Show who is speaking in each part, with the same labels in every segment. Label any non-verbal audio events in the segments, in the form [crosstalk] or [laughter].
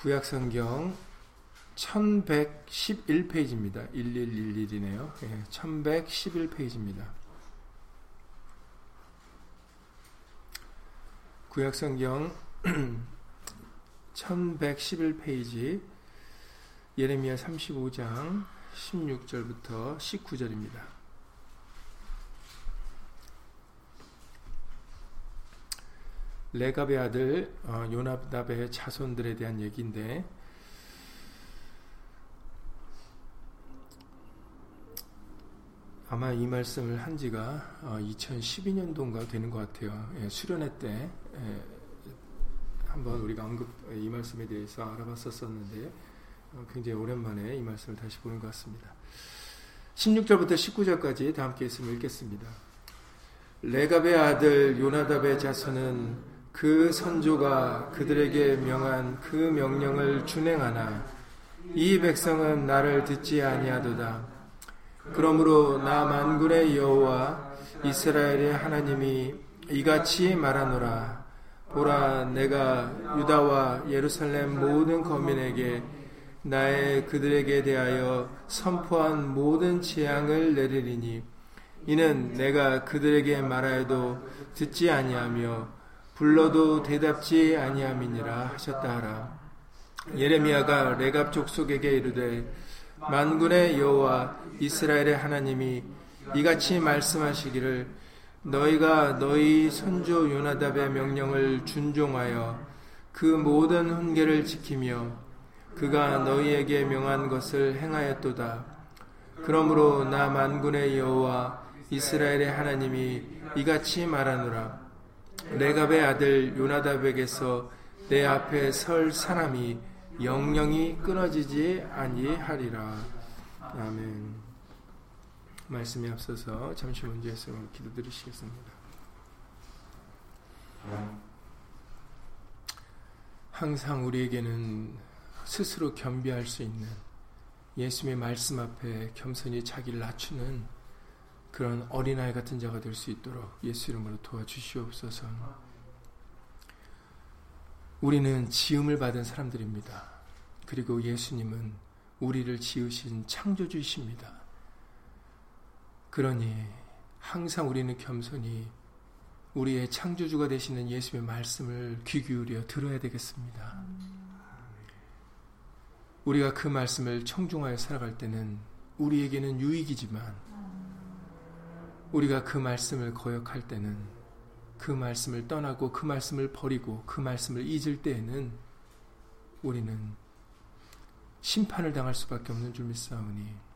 Speaker 1: 구약 성경 1111페이지입니다. 1111이네요. 예, 1111페이지입니다. 구약 성경 1111페이지 예레미야 35장 16절부터 19절입니다. 레갑의 아들 어, 요나답의 자손들에 대한 얘기인데 아마 이 말씀을 한 지가 2012년도인가 어, 되는 것 같아요. 예, 수련회 때 예, 한번 우리가 언급 이 말씀에 대해서 알아봤었었는데 어, 굉장히 오랜만에 이 말씀을 다시 보는 것 같습니다. 16절부터 19절까지 다 함께 있으면 읽겠습니다. 레갑의 아들 요나답의 자손은 그 선조가 그들에게 명한 그 명령을 준행하나 이 백성은 나를 듣지 아니하도다. 그러므로 나 만군의 여호와 이스라엘의 하나님이 이같이 말하노라 보라 내가 유다와 예루살렘 모든 거민에게 나의 그들에게 대하여 선포한 모든 재앙을 내리리니 이는 내가 그들에게 말하여도 듣지 아니하며 불러도 대답지 아니함이니라 하셨다 하라 예레미야가 레갑 족속에게 이르되 만군의 여호와 이스라엘의 하나님이 이같이 말씀하시기를 너희가 너희 선조 요나답의 명령을 준종하여 그 모든 훈계를 지키며 그가 너희에게 명한 것을 행하였도다. 그러므로 나 만군의 여호와 이스라엘의 하나님이 이같이 말하노라. 레갑의 아들 요나답에게서 내 앞에 설 사람이 영영이 끊어지지 아니하리라. 아멘. 말씀이 앞서서 잠시 먼저 해서 기도 드리시겠습니다. 항상 우리에게는 스스로 겸비할 수 있는 예수님의 말씀 앞에 겸손히 자기를 낮추는 그런 어린아이 같은 자가 될 수 있도록 예수 이름으로 도와주시옵소서. 우리는 지음을 받은 사람들입니다. 그리고 예수님은 우리를 지으신 창조주이십니다. 그러니 항상 우리는 겸손히 우리의 창조주가 되시는 예수의 말씀을 귀 기울여 들어야 되겠습니다. 우리가 그 말씀을 청중하여 살아갈 때는 우리에게는 유익이지만 우리가 그 말씀을 거역할 때는 그 말씀을 떠나고 그 말씀을 버리고 그 말씀을 잊을 때에는 우리는 심판을 당할 수밖에 없는 줄 믿사오니.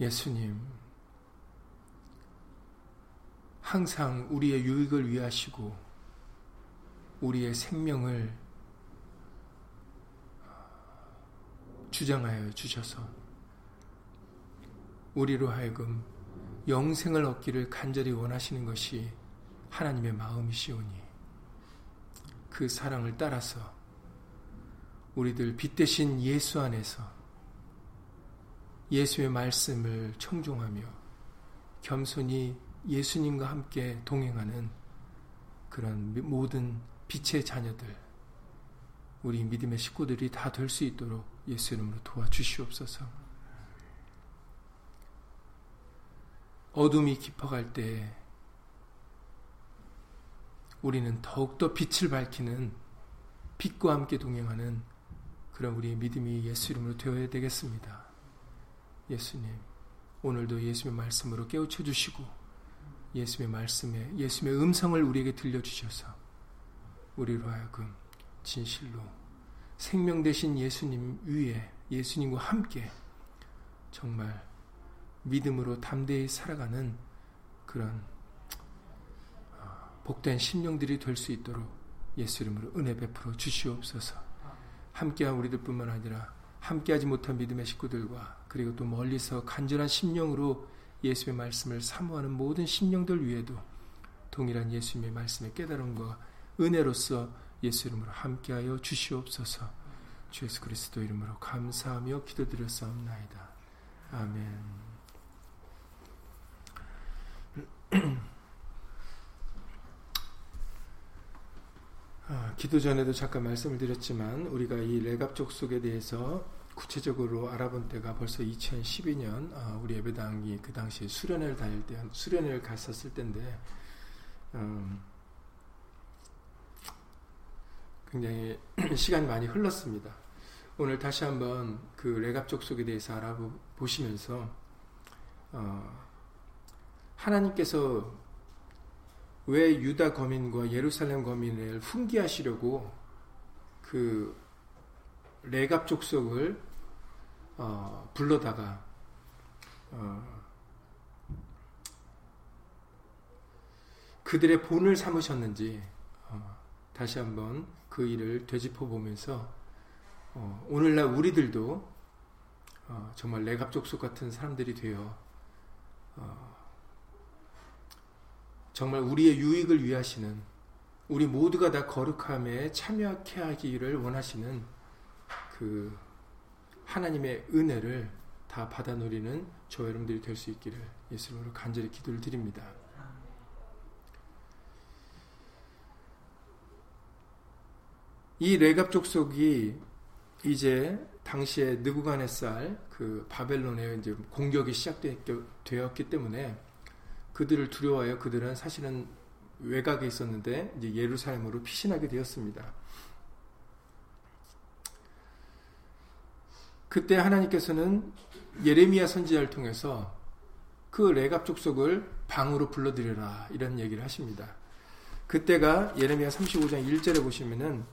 Speaker 1: 예수님 항상 우리의 유익을 위하시고 우리의 생명을 주장하여 주셔서 우리로 하여금 영생을 얻기를 간절히 원하시는 것이 하나님의 마음이시오니 그 사랑을 따라서 우리들 빛 대신 예수 안에서 예수의 말씀을 청종하며 겸손히 예수님과 함께 동행하는 그런 모든 빛의 자녀들, 우리 믿음의 식구들이 다 될 수 있도록 예수 이름으로 도와주시옵소서. 어둠이 깊어갈 때 우리는 더욱더 빛을 밝히는 빛과 함께 동행하는 그런 우리의 믿음이 예수 이름으로 되어야 되겠습니다. 예수님, 오늘도 예수의 말씀으로 깨우쳐 주시고 예수의 말씀에 예수의 음성을 우리에게 들려 주셔서 우리로 하여금 진실로 생명 되신 예수님 위에 예수님과 함께 정말 믿음으로 담대히 살아가는 그런 어, 복된 심령들이 될 수 있도록 예수 이름으로 은혜 베풀어 주시옵소서. 함께한 우리들뿐만 아니라 함께하지 못한 믿음의 식구들과 그리고 또 멀리서 간절한 심령으로 예수의 말씀을 사모하는 모든 심령들 위에도 동일한 예수님의 말씀의 깨달음과 은혜로서 예수 이름으로 함께하여 주시옵소서. 주 예수 그리스도 이름으로 감사하며 기도드렸사옵나이다. 아멘. [clears throat] 아, 기도 전에도 잠깐 말씀을 드렸지만 우리가 이 레갑 족 속에 대해서 구체적으로 알아본 때가 벌써 2012년 아, 우리 예배당이 그 당시에 수련회를 다닐 때 수련회를 갔었을 때인데 음, 굉장히 [clears throat] 시간이 많이 흘렀습니다. 오늘 다시 한번 그 레갑 족 속에 대해서 알아보시면서 어, 하나님께서 왜 유다 거민과 예루살렘 거민을 훈계하시려고 그 레갑 족속을 어, 불러다가 어, 그들의 본을 삼으셨는지 어, 다시 한번 그 일을 되짚어 보면서 어, 오늘날 우리들도 어, 정말 레갑 족속 같은 사람들이 되어 어, 정말 우리의 유익을 위하시는 우리 모두가 다 거룩함에 참여케 하기를 원하시는 그 하나님의 은혜를 다 받아 누리는 저 여러분들이 될 수 있기를 예수님으로 간절히 기도를 드립니다. 이 레갑 족 속이 이제 당시에 느부갓네살 그 바벨론의 이제 공격이 시작되었기 때문에 그들을 두려워하여 그들은 사실은 외곽에 있었는데 이제 예루살렘으로 피신하게 되었습니다. 그때 하나님께서는 예레미야 선지자를 통해서 그 레갑 족속을 방으로 불러들여라 이런 얘기를 하십니다. 그때가 예레미야 35장 1절에 보시면은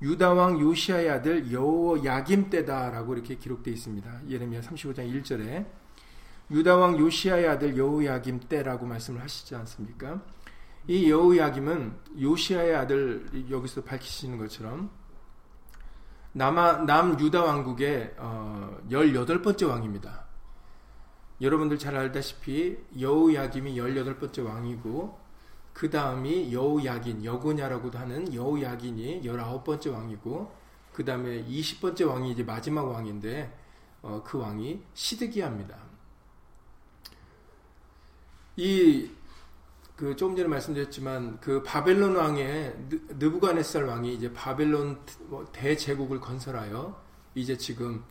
Speaker 1: 유다 왕 요시아의 아들 여호 야김 때다라고 이렇게 기록되어 있습니다. 예레미야 35장 1절에 유다 왕 요시아의 아들 여호 야김 때라고 말씀을 하시지 않습니까? 이 여호 야김은 요시아의 아들 여기서 밝히시는 것처럼 남아, 남 유다 왕국의 어, 18번째 왕입니다. 여러분들 잘 알다시피 여호 야김이 18번째 왕이고 그 다음이 여우야긴, 여고냐라고도 하는 여우야긴이 19번째 왕이고, 그 다음에 20번째 왕이 이제 마지막 왕인데, 어, 그 왕이 시드기야입니다. 이, 그, 조금 전에 말씀드렸지만, 그 바벨론 왕의, 느부갓네살 왕이 이제 바벨론 뭐 대제국을 건설하여, 이제 지금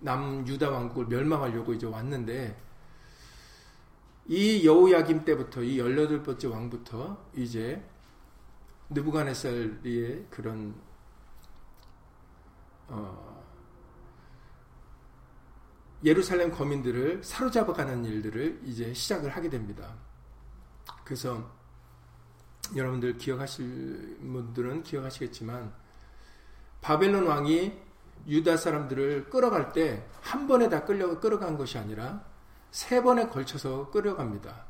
Speaker 1: 남 유다 왕국을 멸망하려고 이제 왔는데, 이 여우야김 때부터 이 18번째 왕부터 이제 느부갓네살의 그런 어, 예루살렘 거민들을 사로잡아가는 일들을 이제 시작을 하게 됩니다. 그래서 여러분들 기억하실 분들은 기억하시겠지만 바벨론 왕이 유다 사람들을 끌어갈 때 한 번에 다 끌려 끌어간 것이 아니라 세 번에 걸쳐서 끌어갑니다.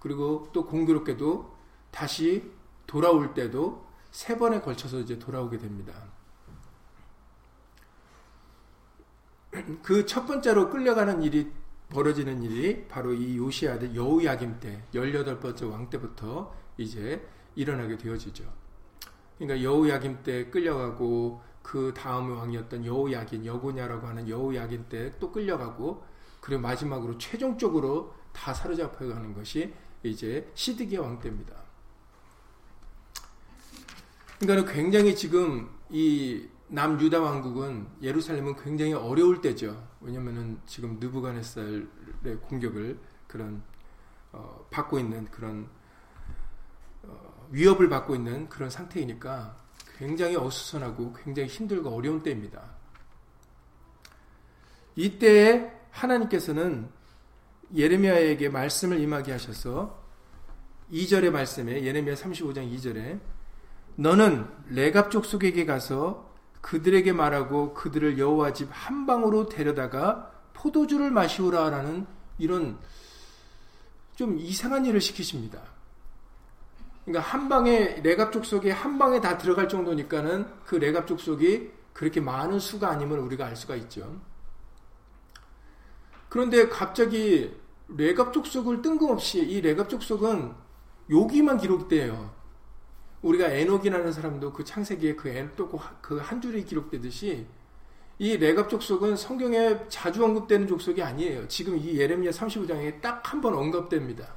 Speaker 1: 그리고 또 공교롭게도 다시 돌아올 때도 세 번에 걸쳐서 이제 돌아오게 됩니다. [clears throat] 그 첫 번째로 끌려가는 일이 벌어지는 일이 바로 이 요시 아들 여우야김 때 18번째 왕 때부터 이제 일어나게 되어지죠. 그러니까 여우야김 때 끌려가고 그 다음 왕이었던 여우야긴 여고냐라고 하는 여우야긴 때 또 끌려가고 그리고 마지막으로 최종적으로 다 사로잡혀 가는 것이 이제 시드기야 왕 때입니다. 그러니까 굉장히 지금 이 남유다 왕국은 예루살렘은 굉장히 어려울 때죠. 왜냐면은 지금 느부갓네살의 공격을 그런 어, 받고 있는 그런 어, 위협을 받고 있는 그런 상태이니까 굉장히 어수선하고 굉장히 힘들고 어려운 때입니다. 이때에 하나님께서는 예레미야에게 말씀을 임하게 하셔서 2절의 말씀에 예레미야 35장 2절에 너는 레갑 족속에게 가서 그들에게 말하고 그들을 여호와 집 한 방으로 데려다가 포도주를 마시오라라는 이런 좀 이상한 일을 시키십니다. 그러니까 한 방에 레갑 족속에 한 방에 다 들어갈 정도니까는 그 레갑 족속이 그렇게 많은 수가 아니면 우리가 알 수가 있죠. 그런데 갑자기 레갑 족속을 뜬금없이 이 레갑 족속은 여기만 기록돼요. 우리가 에녹이라는 사람도 그 창세기에 그또그한 줄이 기록되듯이 이 레갑 족속은 성경에 자주 언급되는 족속이 아니에요. 지금 이 예레미야 35장에 딱 한 번 언급됩니다.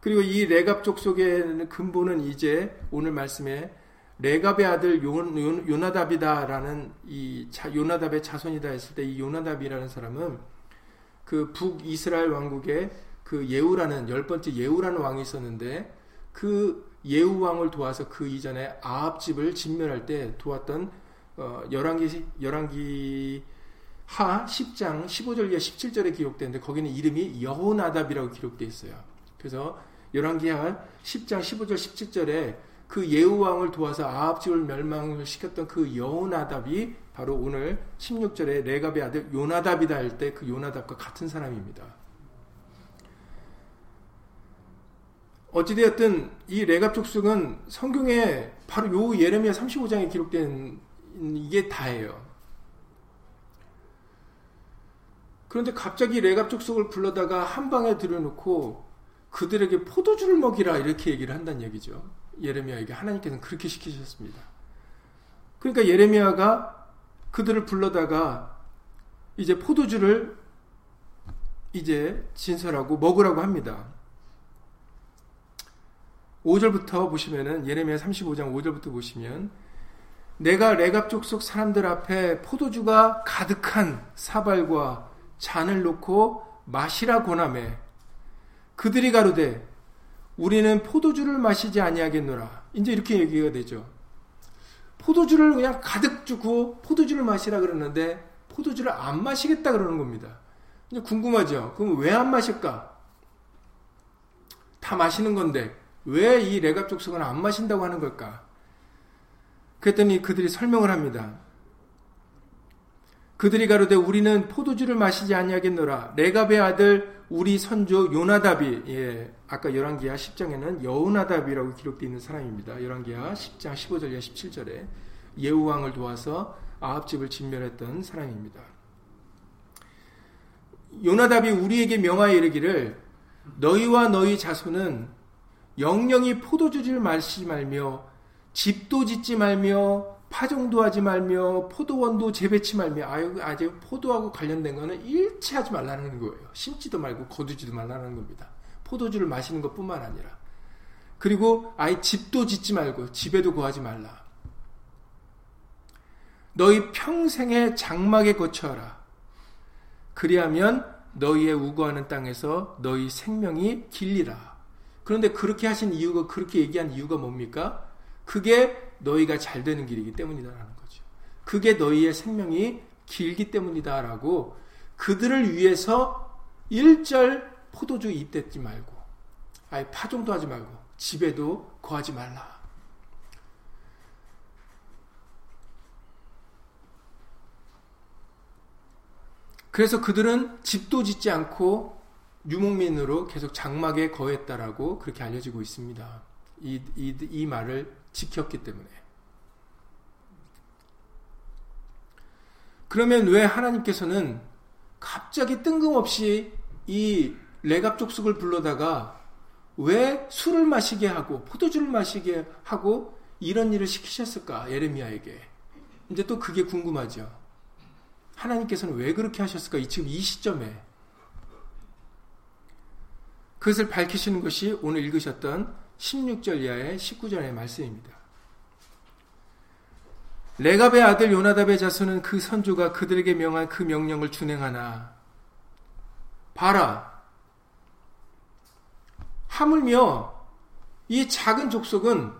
Speaker 1: 그리고 이 레갑 족속의 근본은 이제 오늘 말씀에 레갑의 아들 요, 요, 나답이다라는 이 자, 요나답의 자손이다 했을 때 이 요나답이라는 사람은 그 북이스라엘 왕국의 그 예후라는 열 번째 예후라는 왕이 있었는데 그 예후 왕을 도와서 그 이전에 아합 집을 진멸할 때 도왔던 어, 열왕기 열왕기 하 10장 15절 이하 17절에 기록되는데 거기는 이름이 여호나답이라고 기록되어 있어요. 그래서 열왕기 하 10장 15절 17절에 그 예후 왕을 도와서 아합 집을 멸망을 시켰던 그 여호나답이 바로 오늘 16절에 레갑의 아들 요나답이다 할 때 그 요나답과 같은 사람입니다. 어찌되었든 이 레갑 족속은 성경에 바로 요 예레미야 35장에 기록된 이게 다예요. 그런데 갑자기 레갑 족속을 불러다가 한 방에 들여놓고 그들에게 포도주를 먹이라 이렇게 얘기를 한다는 얘기죠. 예레미야에게 하나님께서는 그렇게 시키셨습니다. 그러니까 예레미야가 그들을 불러다가 이제 포도주를 이제 진설하고 먹으라고 합니다. 5절부터 보시면은 예레미야 35장 5절부터 보시면 내가 레갑 족속 사람들 앞에 포도주가 가득한 사발과 잔을 놓고 마시라 고남해 그들이 가로되 우리는 포도주를 마시지 아니하겠노라. 이제 이렇게 얘기가 되죠. 포도주를 그냥 가득 주고 포도주를 마시라 그러는데 포도주를 안 마시겠다 그러는 겁니다. 이제 궁금하죠. 그럼 왜 안 마실까? 다 마시는 건데 왜 이 레갑 족속은 안 마신다고 하는 걸까? 그랬더니 그들이 설명을 합니다. 그들이 가로되 우리는 포도주를 마시지 아니하겠노라. 레갑의 아들 우리 선조 요나답이 예, 아까 열왕기하 10장에는 여우나답이라고 기록되어 있는 사람입니다. 열왕기하 10장 15절 17절에 예후 왕을 도와서 아합 집을 진멸했던 사람입니다. 요나답이 우리에게 명하여 이르기를 너희와 너희 자손은 영영이 포도주를 마시지 말며 집도 짓지 말며 파종도 하지 말며 포도원도 재배치 말며 아유 아직 포도하고 관련된 거는 일체 하지 말라는 거예요. 심지도 말고 거두지도 말라는 겁니다. 포도주를 마시는 것뿐만 아니라 그리고 아예 집도 짓지 말고 집에도 거하지 말라. 너희 평생의 장막에 거처하라. 그리하면 너희의 우거하는 땅에서 너희 생명이 길리라. 그런데 그렇게 하신 이유가 그렇게 얘기한 이유가 뭡니까? 그게 너희가 잘 되는 길이기 때문이다라는 거죠. 그게 너희의 생명이 길기 때문이다라고 그들을 위해서 일절 포도주 입댔지 말고 아예 파종도 하지 말고 집에도 거하지 말라. 그래서 그들은 집도 짓지 않고 유목민으로 계속 장막에 거했다라고 그렇게 알려지고 있습니다. 이, 이, 이 말을 지켰기 때문에. 그러면 왜 하나님께서는 갑자기 뜬금없이 이 레갑 족속을 불러다가 왜 술을 마시게 하고 포도주를 마시게 하고 이런 일을 시키셨을까 예레미야에게 이제 또 그게 궁금하죠. 하나님께서는 왜 그렇게 하셨을까? 이 지금 이 시점에 그것을 밝히시는 것이 오늘 읽으셨던 16절 이하의 19절의 말씀입니다. 레갑의 아들 요나답의 자손은 그 선조가 그들에게 명한 그 명령을 준행하나 봐라 하물며 이 작은 족속은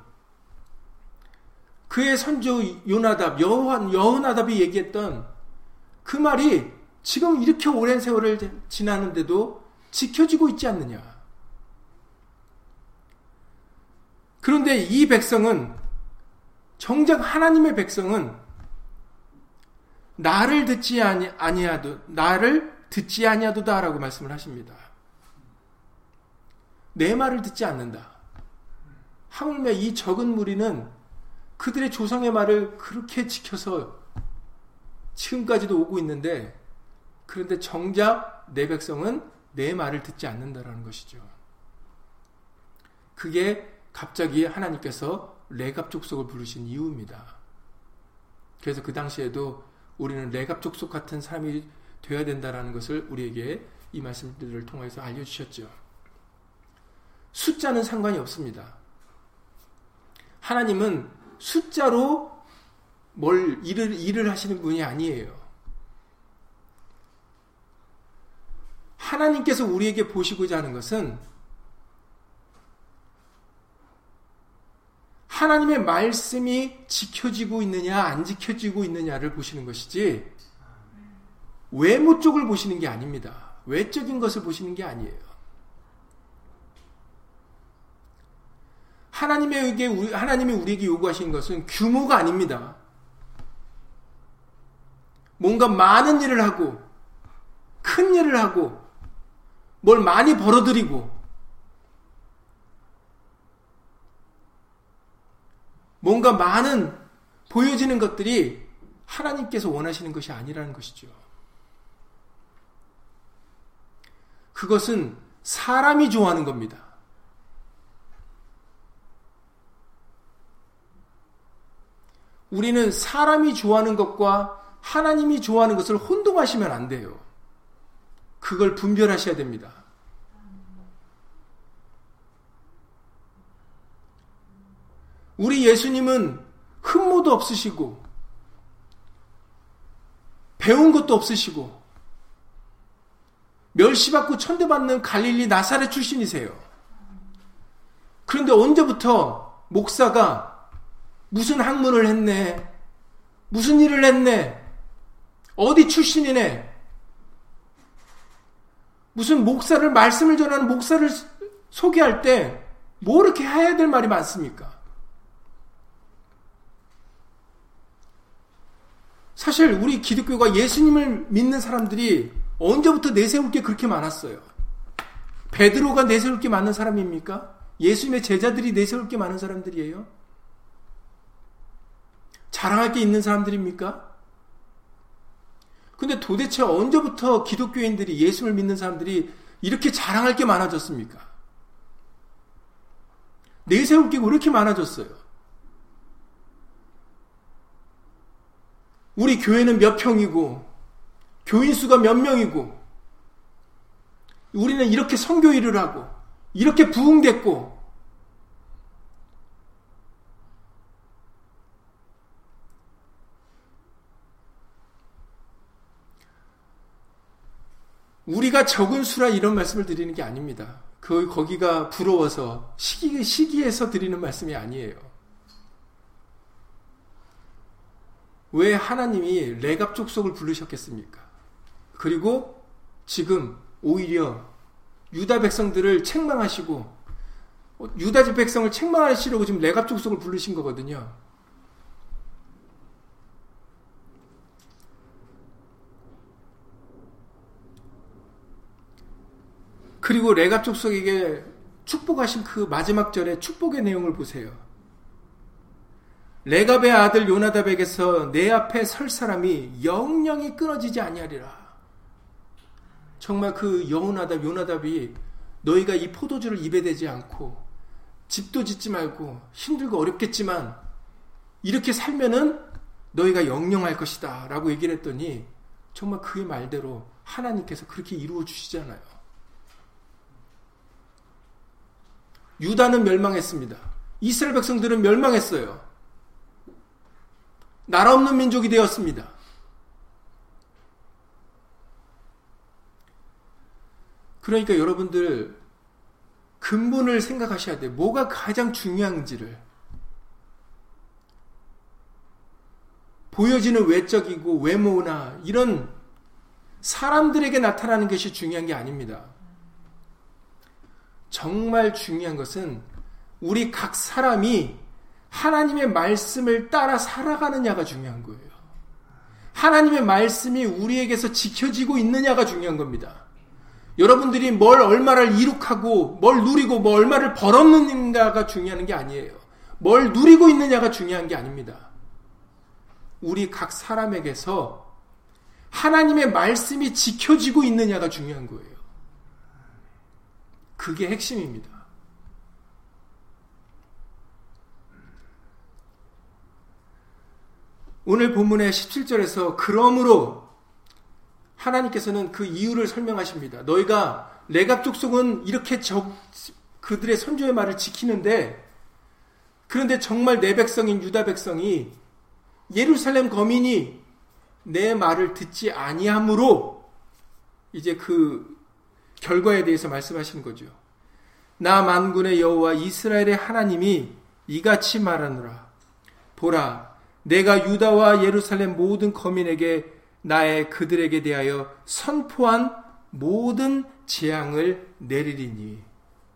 Speaker 1: 그의 선조 요나답 여호한 여호나답이 얘기했던 그 말이 지금 이렇게 오랜 세월을 지나는데도 지켜지고 있지 않느냐. 그런데 이 백성은 정작 하나님의 백성은 나를 듣지 아니, 아니하도 나를 듣지 아니하도다라고 말씀을 하십니다. 내 말을 듣지 않는다. 하물며 이 적은 무리는 그들의 조상의 말을 그렇게 지켜서 지금까지도 오고 있는데 그런데 정작 내 백성은 내 말을 듣지 않는다라는 것이죠. 그게 갑자기 하나님께서 레갑 족속을 부르신 이유입니다. 그래서 그 당시에도 우리는 레갑 족속 같은 사람이 되어야 된다라는 것을 우리에게 이 말씀들을 통해서 알려주셨죠. 숫자는 상관이 없습니다. 하나님은 숫자로 뭘 일을, 일을 하시는 분이 아니에요. 하나님께서 우리에게 보시고자 하는 것은 하나님의 말씀이 지켜지고 있느냐, 안 지켜지고 있느냐를 보시는 것이지, 외모 쪽을 보시는 게 아닙니다. 외적인 것을 보시는 게 아니에요. 하나님에게, 하나님이 우리에게 요구하신 것은 규모가 아닙니다. 뭔가 많은 일을 하고, 큰 일을 하고, 뭘 많이 벌어들이고, 뭔가 많은 보여지는 것들이 하나님께서 원하시는 것이 아니라는 것이죠. 그것은 사람이 좋아하는 겁니다. 우리는 사람이 좋아하는 것과 하나님이 좋아하는 것을 혼동하시면 안 돼요. 그걸 분별하셔야 됩니다. 우리 예수님은 흠모도 없으시고 배운 것도 없으시고 멸시받고 천대받는 갈릴리 나사렛 출신이세요. 그런데 언제부터 목사가 무슨 학문을 했네, 무슨 일을 했네, 어디 출신이네, 무슨 목사를 말씀을 전하는 목사를 소개할 때 뭐 이렇게 해야 될 말이 많습니까? 사실 우리 기독교가 예수님을 믿는 사람들이 언제부터 내세울 게 그렇게 많았어요? 베드로가 내세울 게 많은 사람입니까? 예수님의 제자들이 내세울 게 많은 사람들이에요? 자랑할 게 있는 사람들입니까? 근데 도대체 언제부터 기독교인들이 예수를 믿는 사람들이 이렇게 자랑할 게 많아졌습니까? 내세울 게 왜 이렇게 많아졌어요? 우리 교회는 몇 평이고, 교인 수가 몇 명이고, 우리는 이렇게 성교 일을 하고, 이렇게 부흥됐고, 우리가 적은 수라 이런 말씀을 드리는 게 아닙니다. 그 거기가 부러워서 시기 시기에서 드리는 말씀이 아니에요. 왜 하나님이 레갑 족속을 부르셨겠습니까? 그리고 지금 오히려 유다 백성들을 책망하시고 유다 백성을 책망하시려고 지금 레갑 족속을 부르신 거거든요. 그리고 레갑 족속에게 축복하신 그 마지막 절의 축복의 내용을 보세요. 레갑의 아들 요나답에게서 내 앞에 설 사람이 영영이 끊어지지 아니하리라. 정말 그 여호나답 요나답이 너희가 이 포도주를 입에 대지 않고 집도 짓지 말고 힘들고 어렵겠지만 이렇게 살면은 너희가 영영할 것이다 라고 얘기를 했더니 정말 그의 말대로 하나님께서 그렇게 이루어 주시잖아요. 유다는 멸망했습니다. 이스라엘 백성들은 멸망했어요. 나라 없는 민족이 되었습니다. 그러니까 여러분들 근본을 생각하셔야 돼요. 뭐가 가장 중요한지를. 보여지는 외적이고 외모나 이런 사람들에게 나타나는 것이 중요한 게 아닙니다. 정말 중요한 것은 우리 각 사람이 하나님의 말씀을 따라 살아가느냐가 중요한 거예요. 하나님의 말씀이 우리에게서 지켜지고 있느냐가 중요한 겁니다. 여러분들이 뭘 얼마를 이룩하고 뭘 누리고 뭐 얼마를 벌었는가가 중요한 게 아니에요. 뭘 누리고 있느냐가 중요한 게 아닙니다. 우리 각 사람에게서 하나님의 말씀이 지켜지고 있느냐가 중요한 거예요. 그게 핵심입니다. 오늘 본문의 17절에서 그러므로 하나님께서는 그 이유를 설명하십니다. 너희가 레갑 족속은 이렇게 적, 그들의 선조의 말을 지키는데 그런데 정말 내 백성인 유다 백성이 예루살렘 거민이 내 말을 듣지 아니함으로 이제 그 결과에 대해서 말씀하시는 거죠. 나 만군의 여호와 이스라엘의 하나님이 이같이 말하노라. 보라, 내가 유다와 예루살렘 모든 거민에게 나의 그들에게 대하여 선포한 모든 재앙을 내리리니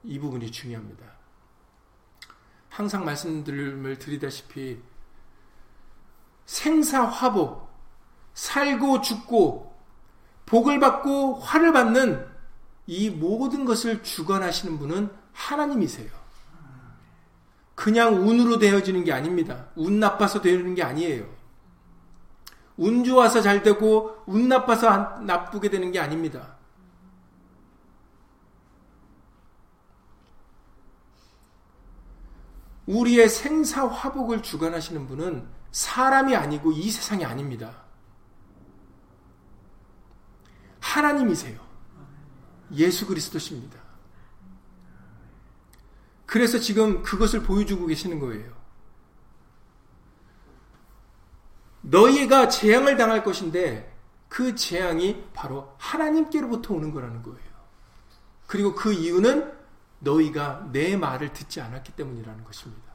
Speaker 1: 이 부분이 중요합니다. 항상 말씀을 드리다시피 생사화복, 살고 죽고 복을 받고 화를 받는 이 모든 것을 주관하시는 분은 하나님이세요. 그냥 운으로 되어지는 게 아닙니다. 운 나빠서 되는 게 아니에요. 운 좋아서 잘 되고 운 나빠서 나쁘게 되는 게 아닙니다. 우리의 생사 화복을 주관하시는 분은 사람이 아니고 이 세상이 아닙니다. 하나님이세요. 예수 그리스도십니다. 그래서 지금 그것을 보여주고 계시는 거예요. 너희가 재앙을 당할 것인데 그 재앙이 바로 하나님께로부터 오는 거라는 거예요. 그리고 그 이유는 너희가 내 말을 듣지 않았기 때문이라는 것입니다.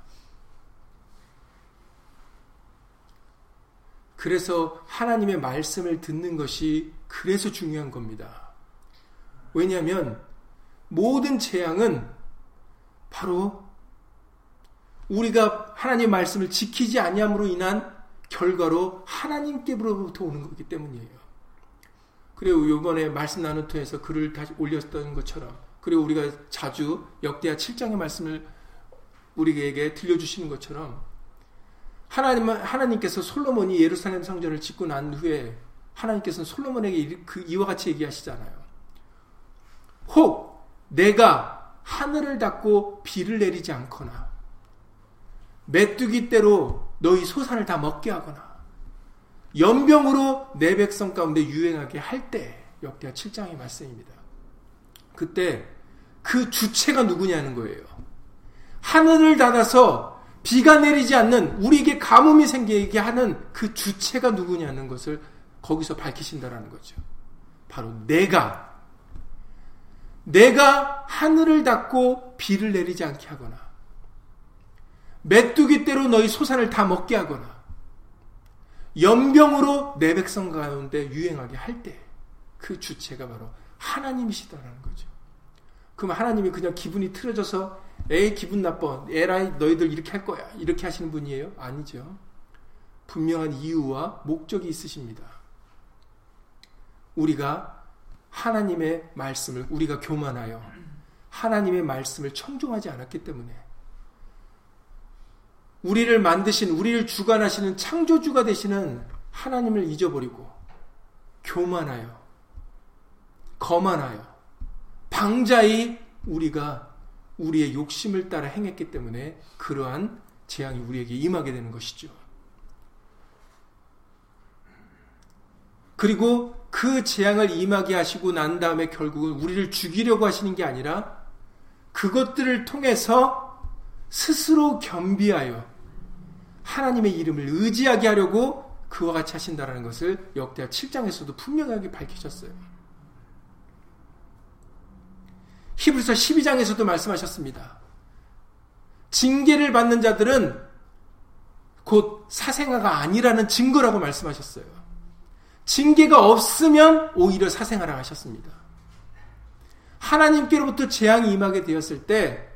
Speaker 1: 그래서 하나님의 말씀을 듣는 것이 그래서 중요한 겁니다. 왜냐하면 모든 재앙은 바로 우리가 하나님의 말씀을 지키지 아니함으로 인한 결과로 하나님께로부터 오는 거기 때문이에요. 그리고 이번에 말씀 통해서 글을 다시 올렸던 것처럼 그리고 우리가 자주 역대하 7장의 말씀을 우리에게 들려주시는 것처럼 하나님, 하나님께서 솔로몬이 예루살렘 성전을 짓고 난 후에 하나님께서는 솔로몬에게 그 이와 같이 얘기하시잖아요. 혹 내가 하늘을 닫고 비를 내리지 않거나 메뚜기 때로 너희 소산을 다 먹게 하거나 연병으로 내 백성 가운데 유행하게 할 때 역대하 7장의 말씀입니다. 그때 그 주체가 누구냐는 거예요. 하늘을 닫아서 비가 내리지 않는 우리에게 가뭄이 생기게 하는 그 주체가 누구냐는 것을 거기서 밝히신다라는 거죠. 바로 내가 내가 하늘을 닫고 비를 내리지 않게 하거나 메뚜기 때로 너희 소산을 다 먹게 하거나 연병으로 내 백성 가운데 유행하게 할 때 그 주체가 바로 하나님이시다라는 거죠. 그럼 하나님이 그냥 기분이 틀어져서 에이 기분 나빠 에라이 너희들 이렇게 할 거야 이렇게 하시는 분이에요? 아니죠. 분명한 이유와 목적이 있으십니다. 우리가 하나님의 말씀을 우리가 교만하여 하나님의 말씀을 청종하지 않았기 때문에 우리를 만드신 우리를 주관하시는 창조주가 되시는 하나님을 잊어버리고 교만하여 거만하여 방자히 우리가 우리의 욕심을 따라 행했기 때문에 그러한 재앙이 우리에게 임하게 되는 것이죠. 그리고 그 재앙을 임하게 하시고 난 다음에 결국은 우리를 죽이려고 하시는 게 아니라 그것들을 통해서 스스로 겸비하여 하나님의 이름을 의지하게 하려고 그와 같이 하신다라는 것을 역대하 7장에서도 분명하게 밝히셨어요. 히브리서 12장에서도 말씀하셨습니다. 징계를 받는 자들은 곧 사생아가 아니라는 증거라고 말씀하셨어요. 징계가 없으면 오히려 사생아라 하셨습니다. 하나님께로부터 재앙이 임하게 되었을 때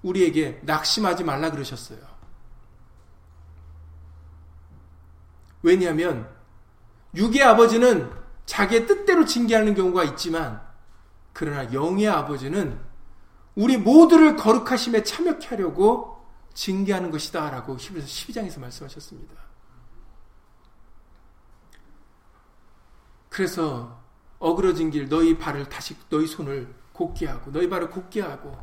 Speaker 1: 우리에게 낙심하지 말라 그러셨어요. 왜냐하면 육의 아버지는 자기의 뜻대로 징계하는 경우가 있지만 그러나 영의 아버지는 우리 모두를 거룩하심에 참여케 하려고 징계하는 것이다 라고 히브리서 12장에서 말씀하셨습니다. 그래서 어그러진 길 너희 발을 다시 너희 손을 곧게 하고 너희 발을 곧게 하고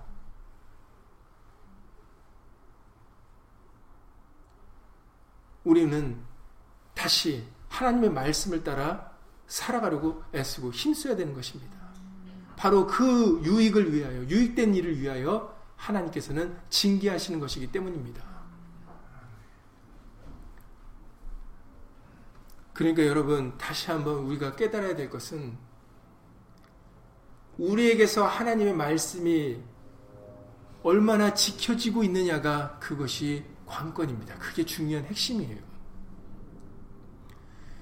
Speaker 1: 우리는 다시 하나님의 말씀을 따라 살아가려고 애쓰고 힘써야 되는 것입니다. 바로 그 유익을 위하여, 유익된 일을 위하여 하나님께서는 징계하시는 것이기 때문입니다. 그러니까 여러분 다시 한번 우리가 깨달아야 될 것은 우리에게서 하나님의 말씀이 얼마나 지켜지고 있느냐가 그것이 관건입니다. 그게 중요한 핵심이에요.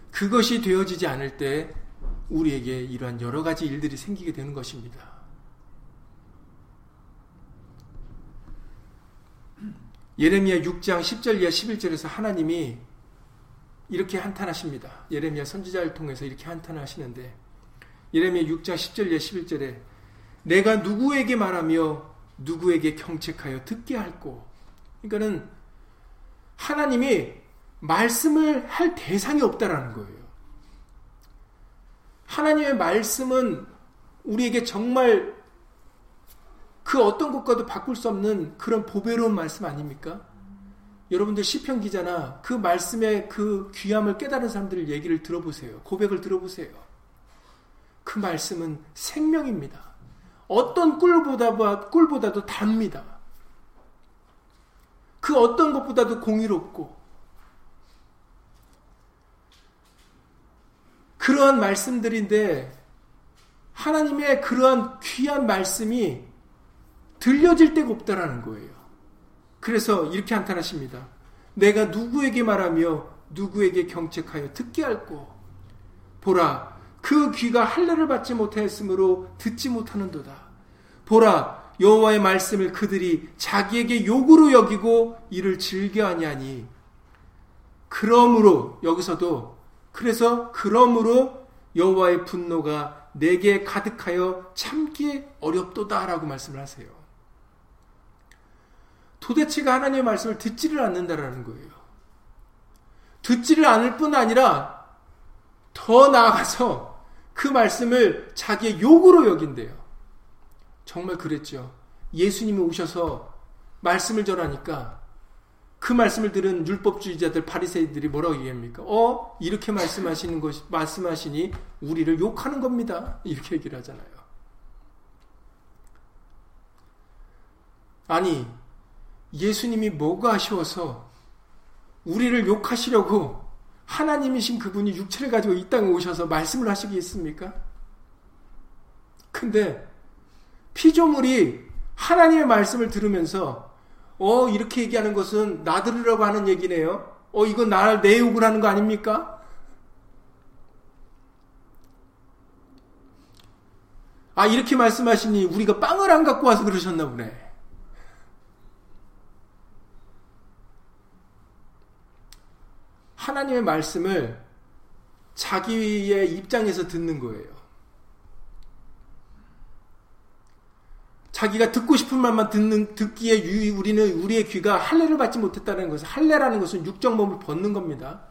Speaker 1: 그것이 되어지지 않을 때 우리에게 이러한 여러 가지 일들이 생기게 되는 것입니다. 예레미야 6장 10절 이하 11절에서 하나님이 이렇게 한탄하십니다. 예레미야 선지자를 통해서 이렇게 한탄하시는데 예레미야 6장 10절 이하 11절에 내가 누구에게 말하며 누구에게 경책하여 듣게 할꼬. 그러니까는 하나님이 말씀을 할 대상이 없다라는 거예요. 하나님의 말씀은 우리에게 정말 그 어떤 것과도 바꿀 수 없는 그런 보배로운 말씀 아닙니까? 여러분들 시편 기자나 그 말씀의 그 귀함을 깨달은 사람들 얘기를 들어보세요. 고백을 들어보세요. 그 말씀은 생명입니다. 어떤 꿀보다 꿀보다도 답니다. 그 어떤 것보다도 공의롭고 그러한 말씀들인데 하나님의 그러한 귀한 말씀이 들려질 데가 없다라는 거예요. 그래서 이렇게 한탄하십니다. 내가 누구에게 말하며 누구에게 경책하여 듣게 할꼬. 보라, 그 귀가 할례를 받지 못하였으므로 듣지 못하는도다. 보라, 여호와의 말씀을 그들이 자기에게 욕으로 여기고 이를 즐겨 하냐니. 그러므로 여기서도 그래서 그러므로 여호와의 분노가 내게 가득하여 참기 어렵도다라고 말씀을 하세요. 도대체가 하나님의 말씀을 듣지를 않는다라는 거예요. 듣지를 않을 뿐 아니라 더 나아가서 그 말씀을 자기의 욕으로 여긴대요. 정말 그랬죠. 예수님이 오셔서 말씀을 전하니까 그 말씀을 들은 율법주의자들 바리새인들이 뭐라고 얘기합니까? 어 이렇게 말씀하시는 것이 말씀하시니 우리를 욕하는 겁니다. 이렇게 얘기를 하잖아요. 아니 예수님이 뭐가 아쉬워서 우리를 욕하시려고 하나님이신 그분이 육체를 가지고 이 땅에 오셔서 말씀을 하시겠습니까? 근데 피조물이 하나님의 말씀을 들으면서 어 이렇게 얘기하는 것은 나 들으라고 하는 얘기네요. 어 이건 나를 내 욕을 하는 거 아닙니까? 아 이렇게 말씀하시니 우리가 빵을 안 갖고 와서 그러셨나 보네. 하나님의 말씀을 자기의 입장에서 듣는 거예요. 자기가 듣고 싶은 말만 듣는 듣기에 우리는 우리의 귀가 할례를 받지 못했다는 것은 할례라는 것은 육적 몸을 벗는 겁니다.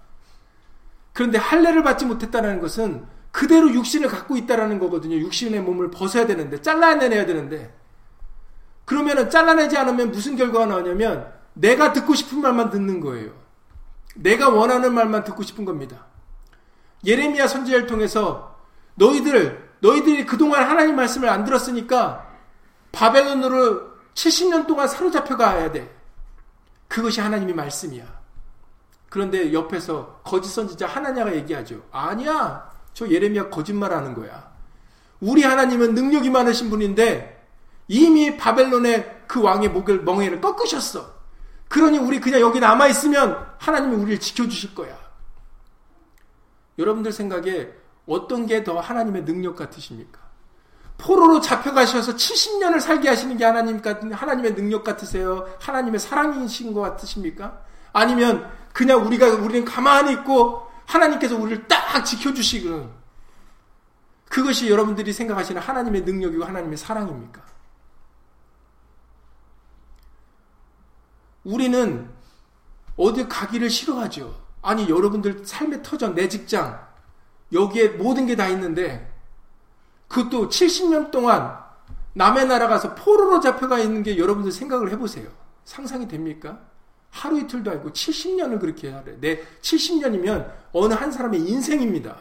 Speaker 1: 그런데 할례를 받지 못했다는 것은 그대로 육신을 갖고 있다라는 거거든요. 육신의 몸을 벗어야 되는데 잘라내야 되는데 그러면은 잘라내지 않으면 무슨 결과가 나오냐면 내가 듣고 싶은 말만 듣는 거예요. 내가 원하는 말만 듣고 싶은 겁니다. 예레미야 선지자를 통해서 너희들 너희들이 그동안 하나님 말씀을 안 들었으니까 바벨론으로 70년 동안 사로잡혀 가야 돼. 그것이 하나님의 말씀이야. 그런데 옆에서 거짓 선지자 하나냐가 얘기하죠. 아니야. 저 예레미야 거짓말하는 거야. 우리 하나님은 능력이 많으신 분인데 이미 바벨론의 그 왕의 목을 멍에를 꺾으셨어. 그러니 우리 그냥 여기 남아 있으면 하나님이 우리를 지켜주실 거야. 여러분들 생각에 어떤 게 더 하나님의 능력 같으십니까? 포로로 잡혀가셔서 70년을 살게 하시는 게 하나님 같은 하나님의 능력 같으세요? 하나님의 사랑이신 것 같으십니까? 아니면 그냥 우리가 우리는 가만히 있고 하나님께서 우리를 딱 지켜주시고 그것이 여러분들이 생각하시는 하나님의 능력이고 하나님의 사랑입니까? 우리는 어디 가기를 싫어하죠. 아니, 여러분들 삶의 터전, 내 직장, 여기에 모든 게 다 있는데, 그것도 70년 동안 남의 나라 가서 포로로 잡혀가 있는 게 여러분들 생각을 해보세요. 상상이 됩니까? 하루 이틀도 아니고 70년을 그렇게 하래. 내 70년이면 어느 한 사람의 인생입니다.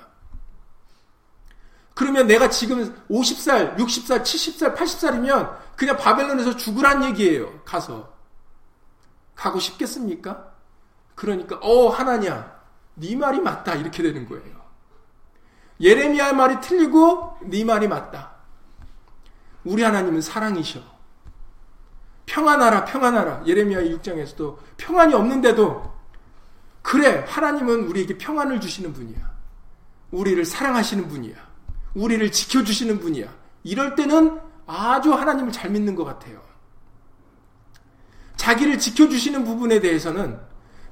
Speaker 1: 그러면 내가 지금 50살, 60살, 70살, 80살이면 그냥 바벨론에서 죽으란 얘기예요. 가서. 가고 싶겠습니까? 그러니까 어 하나냐 네 말이 맞다 이렇게 되는 거예요. 예레미야 말이 틀리고 네 말이 맞다. 우리 하나님은 사랑이셔. 평안하라 평안하라. 예레미야 6장에서도 평안이 없는데도 그래 하나님은 우리에게 평안을 주시는 분이야. 우리를 사랑하시는 분이야. 우리를 지켜주시는 분이야. 이럴 때는 아주 하나님을 잘 믿는 것 같아요. 자기를 지켜주시는 부분에 대해서는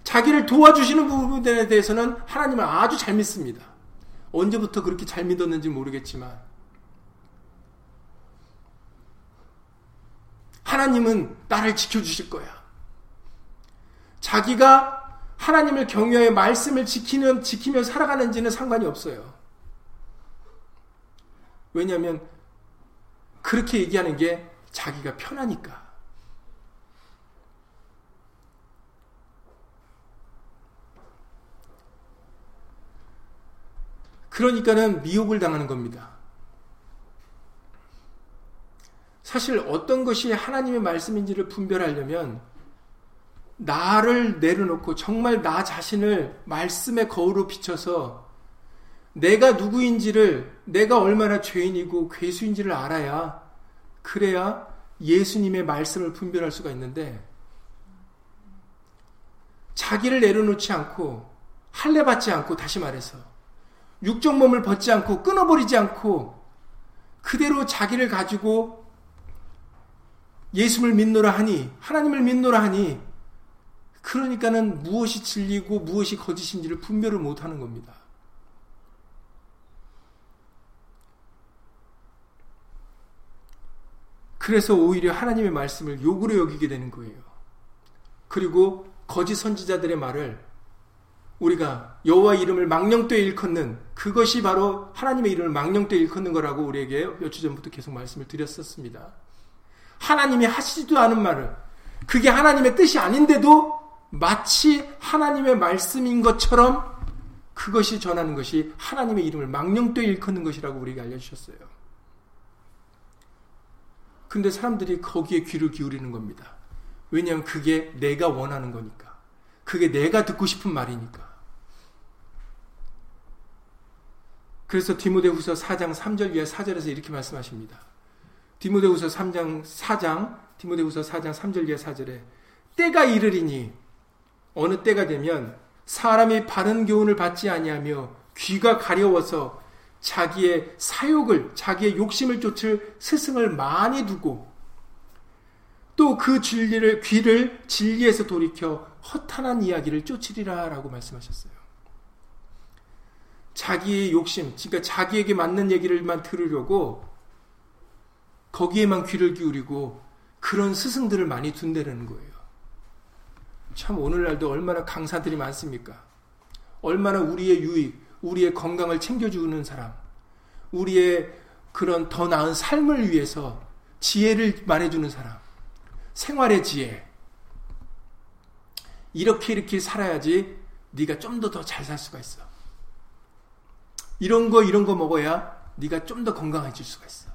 Speaker 1: 자기를 도와주시는 부분에 대해서는 하나님을 아주 잘 믿습니다. 언제부터 그렇게 잘 믿었는지 모르겠지만 하나님은 나를 지켜주실 거야. 자기가 하나님을 경외해 말씀을 지키는 지키며 살아가는지는 상관이 없어요. 왜냐하면 그렇게 얘기하는 게 자기가 편하니까. 그러니까는 미혹을 당하는 겁니다. 사실 어떤 것이 하나님의 말씀인지를 분별하려면 나를 내려놓고 정말 나 자신을 말씀의 거울로 비춰서 내가 누구인지를 내가 얼마나 죄인이고 괴수인지를 알아야 그래야 예수님의 말씀을 분별할 수가 있는데 자기를 내려놓지 않고 할례 받지 않고 다시 말해서 육적 몸을 벗지 않고 끊어버리지 않고 그대로 자기를 가지고 예수를 믿노라 하니 하나님을 믿노라 하니 그러니까는 무엇이 진리고 무엇이 거짓인지를 분별을 못하는 겁니다. 그래서 오히려 하나님의 말씀을 욕으로 여기게 되는 거예요. 그리고 거짓 선지자들의 말을 우리가 여호와 이름을 망령되이 일컫는 그것이 바로 하나님의 이름을 망령되이 일컫는 거라고 우리에게 몇 주 전부터 계속 말씀을 드렸었습니다. 하나님이 하시지도 않은 말을 그게 하나님의 뜻이 아닌데도 마치 하나님의 말씀인 것처럼 그것이 전하는 것이 하나님의 이름을 망령되이 일컫는 것이라고 우리에게 알려주셨어요. 근데 사람들이 거기에 귀를 기울이는 겁니다. 왜냐하면 그게 내가 원하는 거니까. 그게 내가 듣고 싶은 말이니까. 그래서 디모데후서 4장 3절 위에 4절에서 이렇게 말씀하십니다. 디모데후서 3장 4장 디모데후서 4장 3절 위에 4절에 때가 이르리니 어느 때가 되면 사람이 바른 교훈을 받지 아니하며 귀가 가려워서 자기의 사욕을 자기의 욕심을 쫓을 스승을 많이 두고 또 그 진리를 귀를 진리에서 돌이켜 허탄한 이야기를 쫓으리라라고 말씀하셨어요. 자기의 욕심, 그러니까 자기에게 맞는 얘기를만 들으려고 거기에만 귀를 기울이고 그런 스승들을 많이 둔다는 거예요. 참 오늘날도 얼마나 강사들이 많습니까? 얼마나 우리의 유익, 우리의 건강을 챙겨주는 사람, 우리의 그런 더 나은 삶을 위해서 지혜를 말해주는 사람, 생활의 지혜. 이렇게 이렇게 살아야지 네가 좀 더 더 잘 살 수가 있어. 이런 거 이런 거 먹어야 네가 좀 더 건강해질 수가 있어.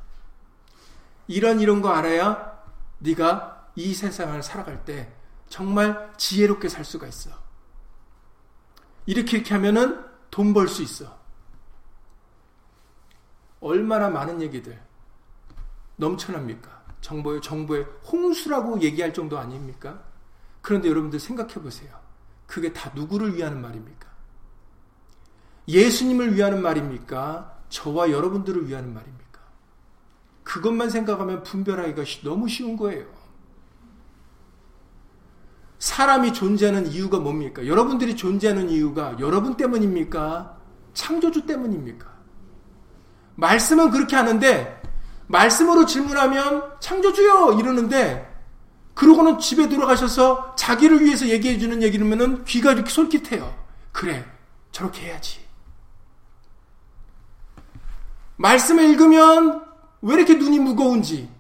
Speaker 1: 이런 이런 거 알아야 네가 이 세상을 살아갈 때 정말 지혜롭게 살 수가 있어. 이렇게 이렇게 하면은 돈 벌 수 있어. 얼마나 많은 얘기들 넘쳐납니까? 정보의 정보의 홍수라고 얘기할 정도 아닙니까? 그런데 여러분들 생각해 보세요. 그게 다 누구를 위하는 말입니까? 예수님을 위하는 말입니까? 저와 여러분들을 위하는 말입니까? 그것만 생각하면 분별하기가 너무 쉬운 거예요. 사람이 존재하는 이유가 뭡니까? 여러분들이 존재하는 이유가 여러분 때문입니까? 창조주 때문입니까? 말씀은 그렇게 하는데 말씀으로 질문하면 창조주요 이러는데 그러고는 집에 들어가셔서 자기를 위해서 얘기해 주는 얘기면은 귀가 이렇게 솔깃해요. 그래 저렇게 해야지. 말씀을 읽으면 왜 이렇게 눈이 무거운지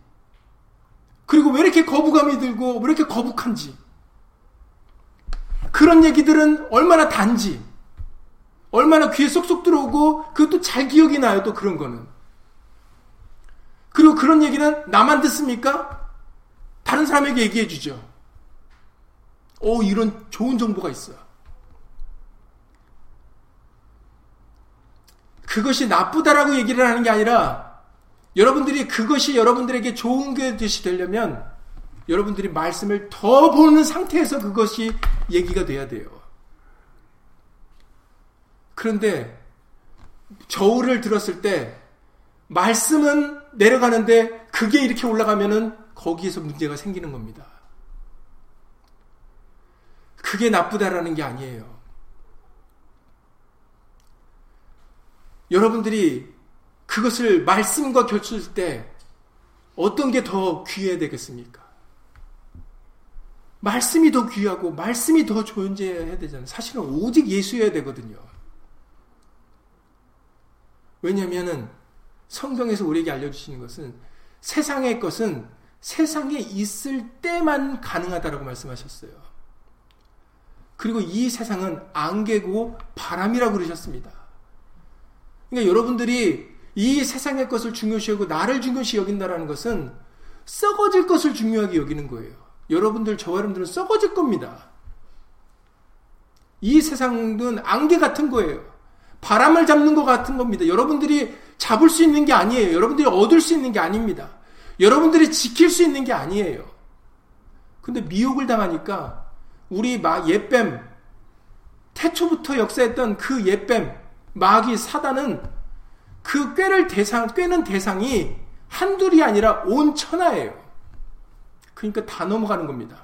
Speaker 1: 그리고 왜 이렇게 거부감이 들고 왜 이렇게 거북한지 그런 얘기들은 얼마나 단지, 얼마나 귀에 쏙쏙 들어오고 그것도 잘 기억이 나요. 또 그런 거는. 그리고 그런 얘기는 나만 듣습니까? 다른 사람에게 얘기해 주죠. 오, 이런 좋은 정보가 있어요. 그것이 나쁘다라고 얘기를 하는 게 아니라 여러분들이 그것이 여러분들에게 좋은 것이 되려면 여러분들이 말씀을 더 보는 상태에서 그것이 얘기가 돼야 돼요. 그런데 저울을 들었을 때 말씀은 내려가는데 그게 이렇게 올라가면은 거기에서 문제가 생기는 겁니다. 그게 나쁘다라는 게 아니에요. 여러분들이 그것을 말씀과 결출할 때 어떤 게 더 귀해야 되겠습니까? 말씀이 더 귀하고 말씀이 더 존재해야 되잖아요. 사실은 오직 예수여야 되거든요. 왜냐하면 성경에서 우리에게 알려주시는 것은 세상의 것은 세상에 있을 때만 가능하다라고 말씀하셨어요. 그리고 이 세상은 안개고 바람이라고 그러셨습니다. 그러니까 여러분들이 이 세상의 것을 중요시 여고 나를 중요시 여긴다라는 것은 썩어질 것을 중요하게 여기는 거예요. 여러분들, 저와 여러분들은 썩어질 겁니다. 이 세상은 안개 같은 거예요. 바람을 잡는 것 같은 겁니다. 여러분들이 잡을 수 있는 게 아니에요. 여러분들이 얻을 수 있는 게 아닙니다. 여러분들이 지킬 수 있는 게 아니에요. 근데 미혹을 당하니까 우리 막 옛뱀 태초부터 역사했던 그 옛뱀 마귀 사단은 그 꾀를 대상 꾀는 대상이 한둘이 아니라 온 천하예요. 그러니까 다 넘어가는 겁니다.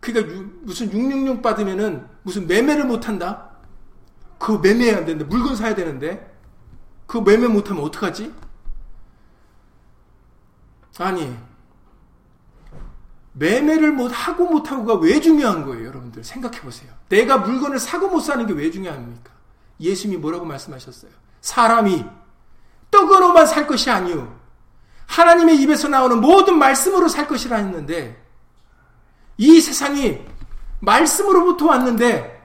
Speaker 1: 그러니까 유, 무슨 666 받으면은 무슨 매매를 못 한다? 그거 매매해야 되는데 물건 사야 되는데 그거 매매 못 하면 어떡하지? 아니 매매를 못 하고 못 하고가 왜 중요한 거예요, 여러분들 생각해 보세요. 내가 물건을 사고 못 사는 게 왜 중요합니까? 예수님이 뭐라고 말씀하셨어요? 사람이 떡으로만 살 것이 아니요 하나님의 입에서 나오는 모든 말씀으로 살 것이라 했는데 이 세상이 말씀으로부터 왔는데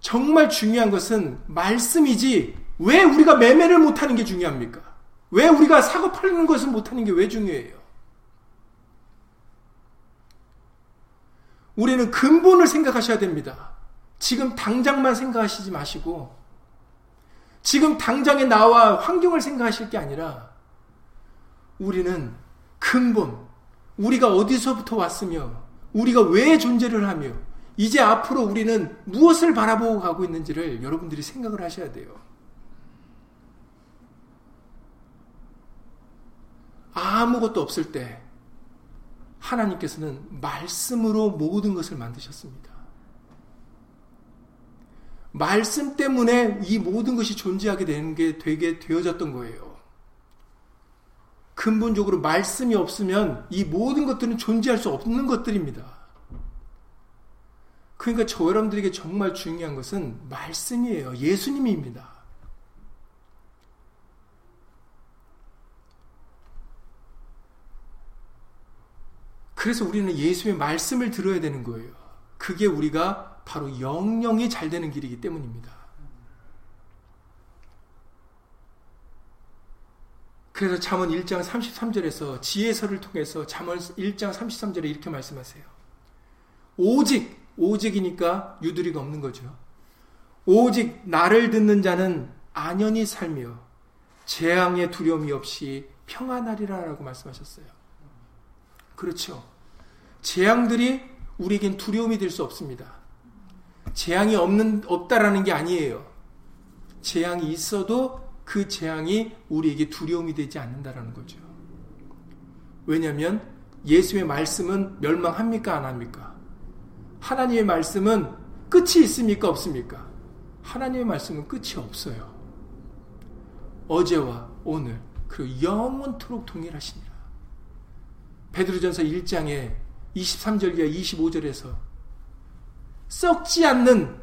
Speaker 1: 정말 중요한 것은 말씀이지 왜 우리가 매매를 못하는 게 중요합니까? 왜 우리가 사고 팔는 것을 못하는 게 왜 중요해요? 우리는 근본을 생각하셔야 됩니다. 지금 당장만 생각하시지 마시고, 지금 당장의 나와 환경을 생각하실 게 아니라, 우리는 근본, 우리가 어디서부터 왔으며, 우리가 왜 존재를 하며, 이제 앞으로 우리는 무엇을 바라보고 가고 있는지를 여러분들이 생각을 하셔야 돼요. 아무것도 없을 때 하나님께서는 말씀으로 모든 것을 만드셨습니다. 말씀 때문에 이 모든 것이 존재하게 되는 게 되게 되어졌던 거예요. 근본적으로 말씀이 없으면 이 모든 것들은 존재할 수 없는 것들입니다. 그러니까 저 여러분들에게 정말 중요한 것은 말씀이에요. 예수님입니다. 그래서 우리는 예수의 말씀을 들어야 되는 거예요. 그게 우리가 바로 영영이 잘 되는 길이기 때문입니다. 그래서 잠언 1장 33절에서 지혜서를 통해서 잠언 1장 33절에 이렇게 말씀하세요. 오직 오직이니까 유두리가 없는 거죠. 오직 나를 듣는 자는 안연히 살며 재앙의 두려움이 없이 평안하리라라고 말씀하셨어요. 그렇죠. 재앙들이 우리에겐 두려움이 될 수 없습니다. 재앙이 없는, 없다라는 게 아니에요. 재앙이 있어도 그 재앙이 우리에게 두려움이 되지 않는다라는 거죠. 왜냐하면 예수의 말씀은 멸망합니까? 안 합니까? 하나님의 말씀은 끝이 있습니까? 없습니까? 하나님의 말씀은 끝이 없어요. 어제와 오늘 그리고 영원토록 동일하시니라. 베드로전서 1장에 23절 이하 25절에서 썩지 않는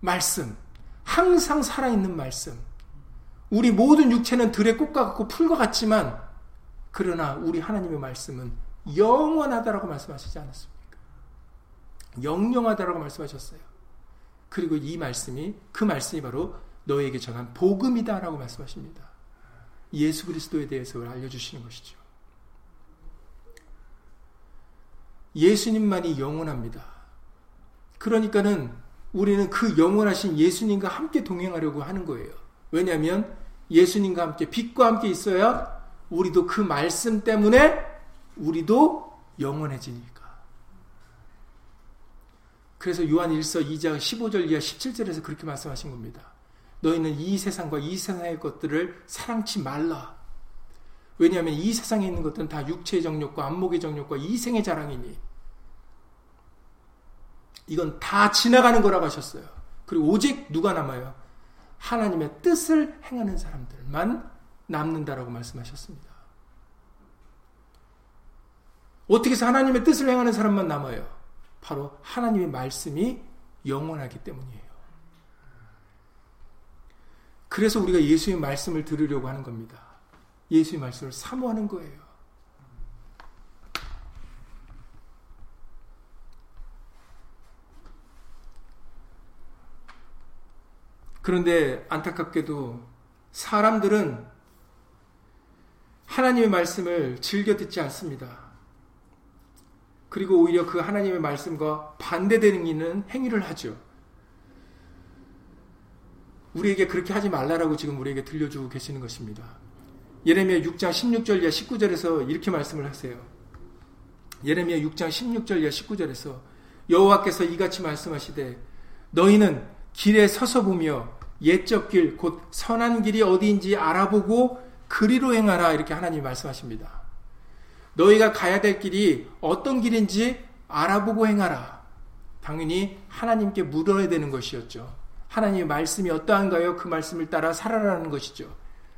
Speaker 1: 말씀, 항상 살아있는 말씀. 우리 모든 육체는 들의 꽃과 같고 풀과 같지만 그러나 우리 하나님의 말씀은 영원하다라고 말씀하시지 않았습니까? 영영하다라고 말씀하셨어요. 그리고 이 말씀이 그 말씀이 바로 너에게 전한 복음이다라고 말씀하십니다. 예수 그리스도에 대해서 알려 주시는 것이죠. 예수님만이 영원합니다. 그러니까는 우리는 그 영원하신 예수님과 함께 동행하려고 하는 거예요. 왜냐하면 예수님과 함께 빛과 함께 있어야 우리도 그 말씀 때문에 우리도 영원해지니까. 그래서 요한 1서 2장 15절 이하 17절에서 그렇게 말씀하신 겁니다. 너희는 이 세상과 이 세상의 것들을 사랑치 말라. 왜냐하면 이 세상에 있는 것들은 다 육체의 정욕과 안목의 정욕과 이생의 자랑이니 이건 다 지나가는 거라고 하셨어요. 그리고 오직 누가 남아요? 하나님의 뜻을 행하는 사람들만 남는다라고 말씀하셨습니다. 어떻게 해서 하나님의 뜻을 행하는 사람만 남아요? 바로 하나님의 말씀이 영원하기 때문이에요. 그래서 우리가 예수의 말씀을 들으려고 하는 겁니다. 예수의 말씀을 사모하는 거예요. 그런데 안타깝게도 사람들은 하나님의 말씀을 즐겨 듣지 않습니다. 그리고 오히려 그 하나님의 말씀과 반대되는 행위를 하죠. 우리에게 그렇게 하지 말라라고 지금 우리에게 들려주고 계시는 것입니다. 예레미야 6장 16절 이하 19절에서 이렇게 말씀을 하세요. 예레미야 6장 16절 이하 19절에서 여호와께서 이같이 말씀하시되 너희는 길에 서서 보며 옛적 길, 곧 선한 길이 어디인지 알아보고 그리로 행하라. 이렇게 하나님이 말씀하십니다. 너희가 가야 될 길이 어떤 길인지 알아보고 행하라. 당연히 하나님께 물어야 되는 것이었죠. 하나님의 말씀이 어떠한가요? 그 말씀을 따라 살아라는 것이죠.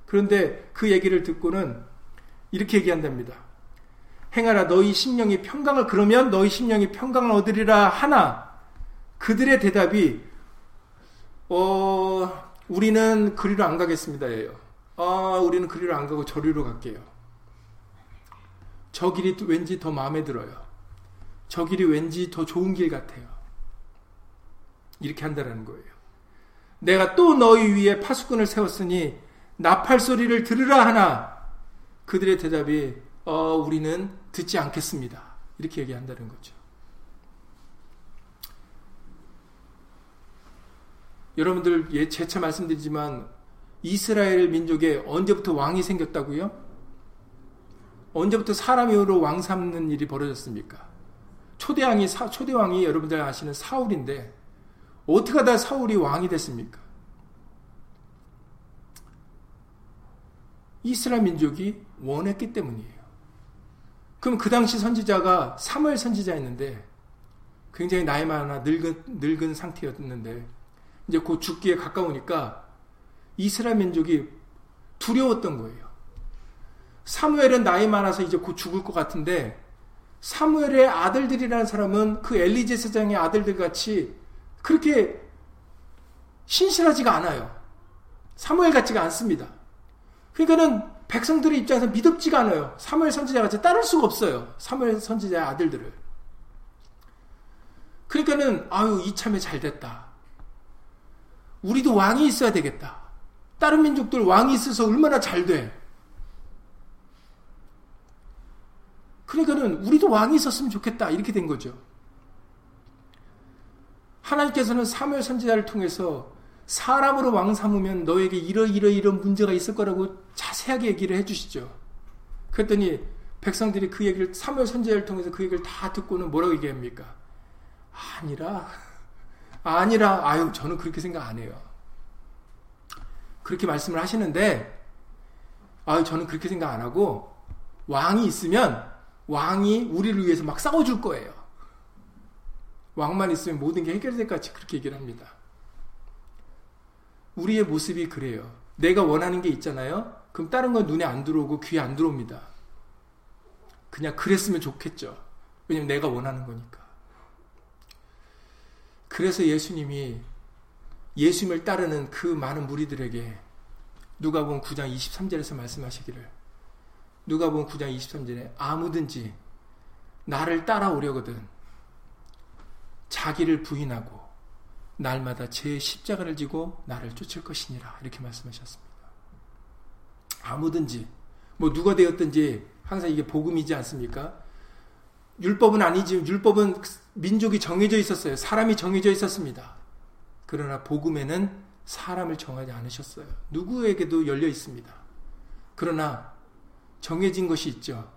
Speaker 1: 그런데 그 얘기를 듣고는 이렇게 얘기한답니다. 행하라 너희 심령이 평강을 그러면 너희 심령이 평강을 얻으리라 하나 그들의 대답이 어, 우리는 그리로 안 가겠습니다예요. 아, 우리는 그리로 안 가고 저리로 갈게요. 저 길이 왠지 더 마음에 들어요. 저 길이 왠지 더 좋은 길 같아요. 이렇게 한다라는 거예요. 내가 또 너희 위에 파수꾼을 세웠으니 나팔 소리를 들으라 하나 그들의 대답이 어, 우리는 듣지 않겠습니다. 이렇게 얘기한다는 거죠. 여러분들 예, 재차 말씀드리지만 이스라엘 민족에 언제부터 왕이 생겼다고요? 언제부터 사람으로 왕 삼는 일이 벌어졌습니까? 초대왕이 초대왕이 여러분들 아시는 사울인데 어떻게 하다 사울이 왕이 됐습니까? 이스라엘 민족이 원했기 때문이에요. 그럼 그 당시 선지자가 사무엘 선지자였는데 굉장히 나이 많아 늙은 늙은 상태였는데 이제 곧 죽기에 가까우니까 이스라엘 민족이 두려웠던 거예요. 사무엘은 나이 많아서 이제 곧 죽을 것 같은데 사무엘의 아들들이라는 사람은 그 엘리제 세장의 아들들 같이 그렇게 신실하지가 않아요. 사무엘 같지가 않습니다. 그러니까는 백성들의 입장에서 믿음지가 않아요. 사무엘 선지자 같이 따를 수가 없어요. 사무엘 선지자의 아들들을. 그러니까는 아유 이참에 잘 됐다. 우리도 왕이 있어야 되겠다. 다른 민족들 왕이 있어서 얼마나 잘 돼. 그러니까는 우리도 왕이 있었으면 좋겠다. 이렇게 된 거죠. 하나님께서는 사무엘 선지자를 통해서 사람으로 왕 삼으면 너에게 이러이러 이런 문제가 있을 거라고 자세하게 얘기를 해주시죠. 그랬더니 백성들이 그 얘기를 사무엘 선지자를 통해서 그 얘기를 다 듣고는 뭐라고 얘기합니까? 아니라 아니라, 아유, 저는 그렇게 생각 안 해요. 그렇게 말씀을 하시는데, 아유, 저는 그렇게 생각 안 하고, 왕이 있으면, 왕이 우리를 위해서 막 싸워줄 거예요. 왕만 있으면 모든 게 해결될 것 같이 그렇게 얘기를 합니다. 우리의 모습이 그래요. 내가 원하는 게 있잖아요? 그럼 다른 건 눈에 안 들어오고 귀에 안 들어옵니다. 그냥 그랬으면 좋겠죠. 왜냐면 내가 원하는 거니까. 그래서 예수님이 예수님을 따르는 그 많은 무리들에게 누가복음 9장 23절에서 말씀하시기를 누가복음 9장 23절에 아무든지 나를 따라오려거든 자기를 부인하고 날마다 제 십자가를 지고 나를 쫓을 것이니라 이렇게 말씀하셨습니다. 아무든지 뭐 누가 되었든지 항상 이게 복음이지 않습니까? 율법은 아니지 율법은 민족이 정해져 있었어요. 사람이 정해져 있었습니다. 그러나 복음에는 사람을 정하지 않으셨어요. 누구에게도 열려 있습니다. 그러나 정해진 것이 있죠.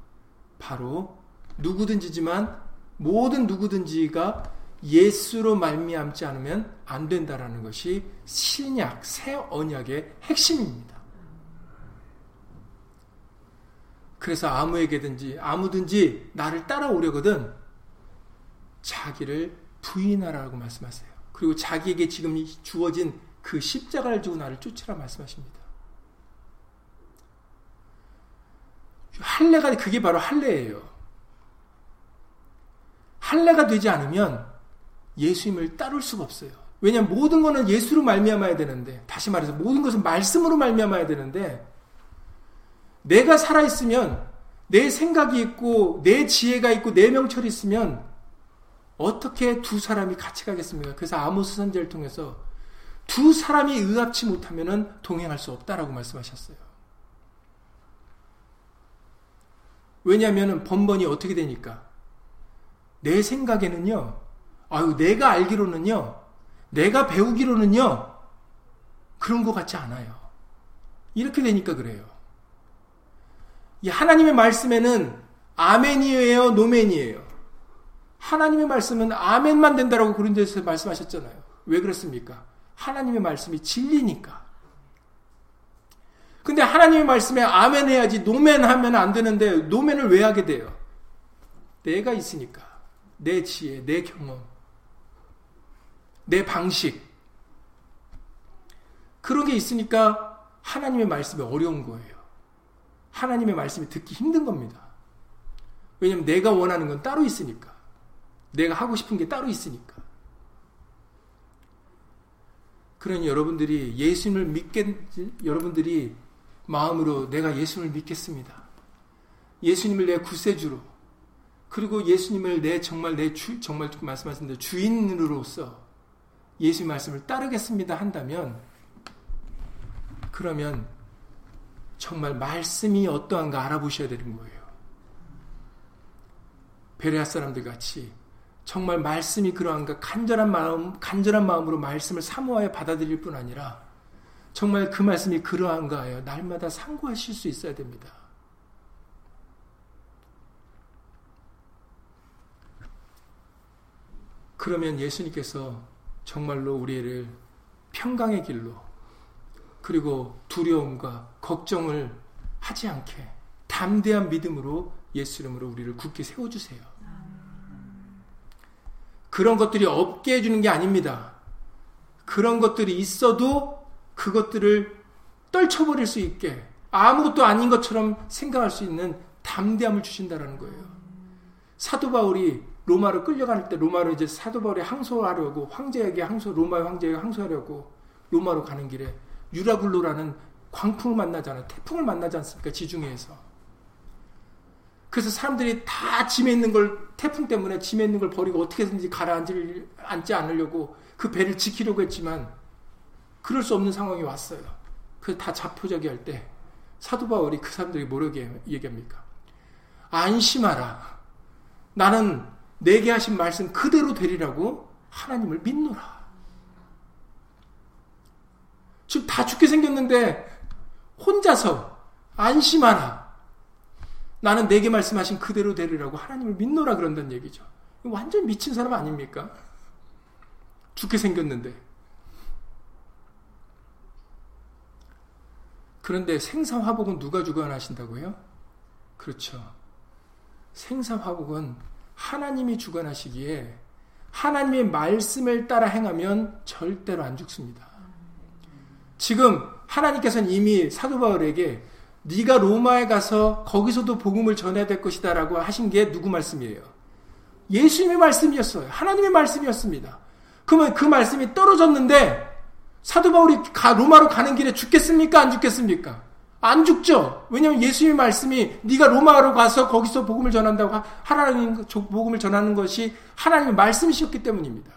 Speaker 1: 바로 누구든지지만 모든 누구든지가 예수로 말미암지 않으면 안 된다라는 것이 신약 새 언약의 핵심입니다. 그래서 아무에게든지 아무든지 나를 따라오려거든 자기를 부인하라고 말씀하세요. 그리고 자기에게 지금 주어진 그 십자가를 지고 나를 쫓으라 말씀하십니다. 할례가 그게 바로 할례예요. 할례가 되지 않으면 예수님을 따를 수가 없어요. 왜냐하면 모든 것은 예수로 말미암아야 되는데 다시 말해서 모든 것은 말씀으로 말미암아야 되는데 내가 살아 있으면 내 생각이 있고 내 지혜가 있고 내 명철이 있으면 어떻게 두 사람이 같이 가겠습니까? 그래서 아모스 선제를 통해서 두 사람이 의합치 못하면 동행할 수 없다라고 말씀하셨어요. 왜냐하면 번번이 어떻게 되니까 내 생각에는요, 아유, 내가 알기로는요, 내가 배우기로는요, 그런 것 같지 않아요. 이렇게 되니까 그래요. 이 하나님의 말씀에는 아멘이에요, 노멘이에요. 하나님의 말씀은 아멘만 된다라고 데서 말씀하셨잖아요. 왜 그렇습니까? 하나님의 말씀이 진리니까. 근데 하나님의 말씀에 아멘 해야지 노멘 하면 안 되는데 노멘을 왜 하게 돼요? 내가 있으니까. 내 지혜, 내 경험, 내 방식. 그런 게 있으니까 하나님의 말씀이 어려운 거예요. 하나님의 말씀이 듣기 힘든 겁니다. 왜냐면 내가 원하는 건 따로 있으니까. 내가 하고 싶은 게 따로 있으니까. 그러니 여러분들이 예수님을 믿겠, 여러분들이 마음으로 내가 예수님을 믿겠습니다. 예수님을 내 구세주로, 그리고 예수님을 내 정말 내 주, 정말 말씀하신 대로 주인으로서 예수 말씀을 따르겠습니다 한다면 그러면 정말 말씀이 어떠한가 알아보셔야 되는 거예요. 베레아 사람들 같이 정말 말씀이 그러한 가 간절한 마음 간절한 마음으로 말씀을 사모하여 받아들일 뿐 아니라 정말 그 말씀이 그러한가 하여 날마다 상고하실 수 있어야 됩니다. 그러면 예수님께서 정말로 우리를 평강의 길로 그리고 두려움과 걱정을 하지 않게 담대한 믿음으로 예수 이름으로 우리를 굳게 세워주세요. 그런 것들이 없게 해주는 게 아닙니다. 그런 것들이 있어도 그것들을 떨쳐버릴 수 있게 아무것도 아닌 것처럼 생각할 수 있는 담대함을 주신다라는 거예요. 사도 바울이 로마로 끌려갈 때 로마로 이제 사도 바울이 항소하려고 황제에게 항소 로마의 황제에게 항소하려고 로마로 가는 길에 유라굴로라는 광풍을 만나잖아요. 태풍을 만나지 않습니까? 지중해에서. 그래서 사람들이 다 짐에 있는 걸 태풍 때문에 짐에 있는 걸 버리고 어떻게든지 가라앉지 앉지 않으려고 그 배를 지키려고 했지만 그럴 수 없는 상황이 왔어요. 그래서 다 자포자기 할 때 사도 바울이 그 사람들이 뭐라고 얘기합니까? 안심하라. 나는 내게 하신 말씀 그대로 되리라고 하나님을 믿노라. 지금 다 죽게 생겼는데 혼자서 안심하라. 나는 내게 말씀하신 그대로 되리라고 하나님을 믿노라 그런다는 얘기죠. 완전 미친 사람 아닙니까? 죽게 생겼는데. 그런데 생사화복은 누가 주관하신다고요? 그렇죠. 생사화복은 하나님이 주관하시기에 하나님의 말씀을 따라 행하면 절대로 안 죽습니다. 지금 하나님께서는 이미 사도 바울에게 네가 로마에 가서 거기서도 복음을 전해야 될 것이다라고 하신 게 누구 말씀이에요? 예수님의 말씀이었어요. 하나님의 말씀이었습니다. 그러면 그 말씀이 떨어졌는데 사도 바울이 로마로 가는 길에 죽겠습니까? 안 죽겠습니까? 안 죽죠. 왜냐하면 예수님의 말씀이 네가 로마로 가서 거기서 복음을 전한다고 하나님 복음을 전하는 것이 하나님의 말씀이셨기 때문입니다.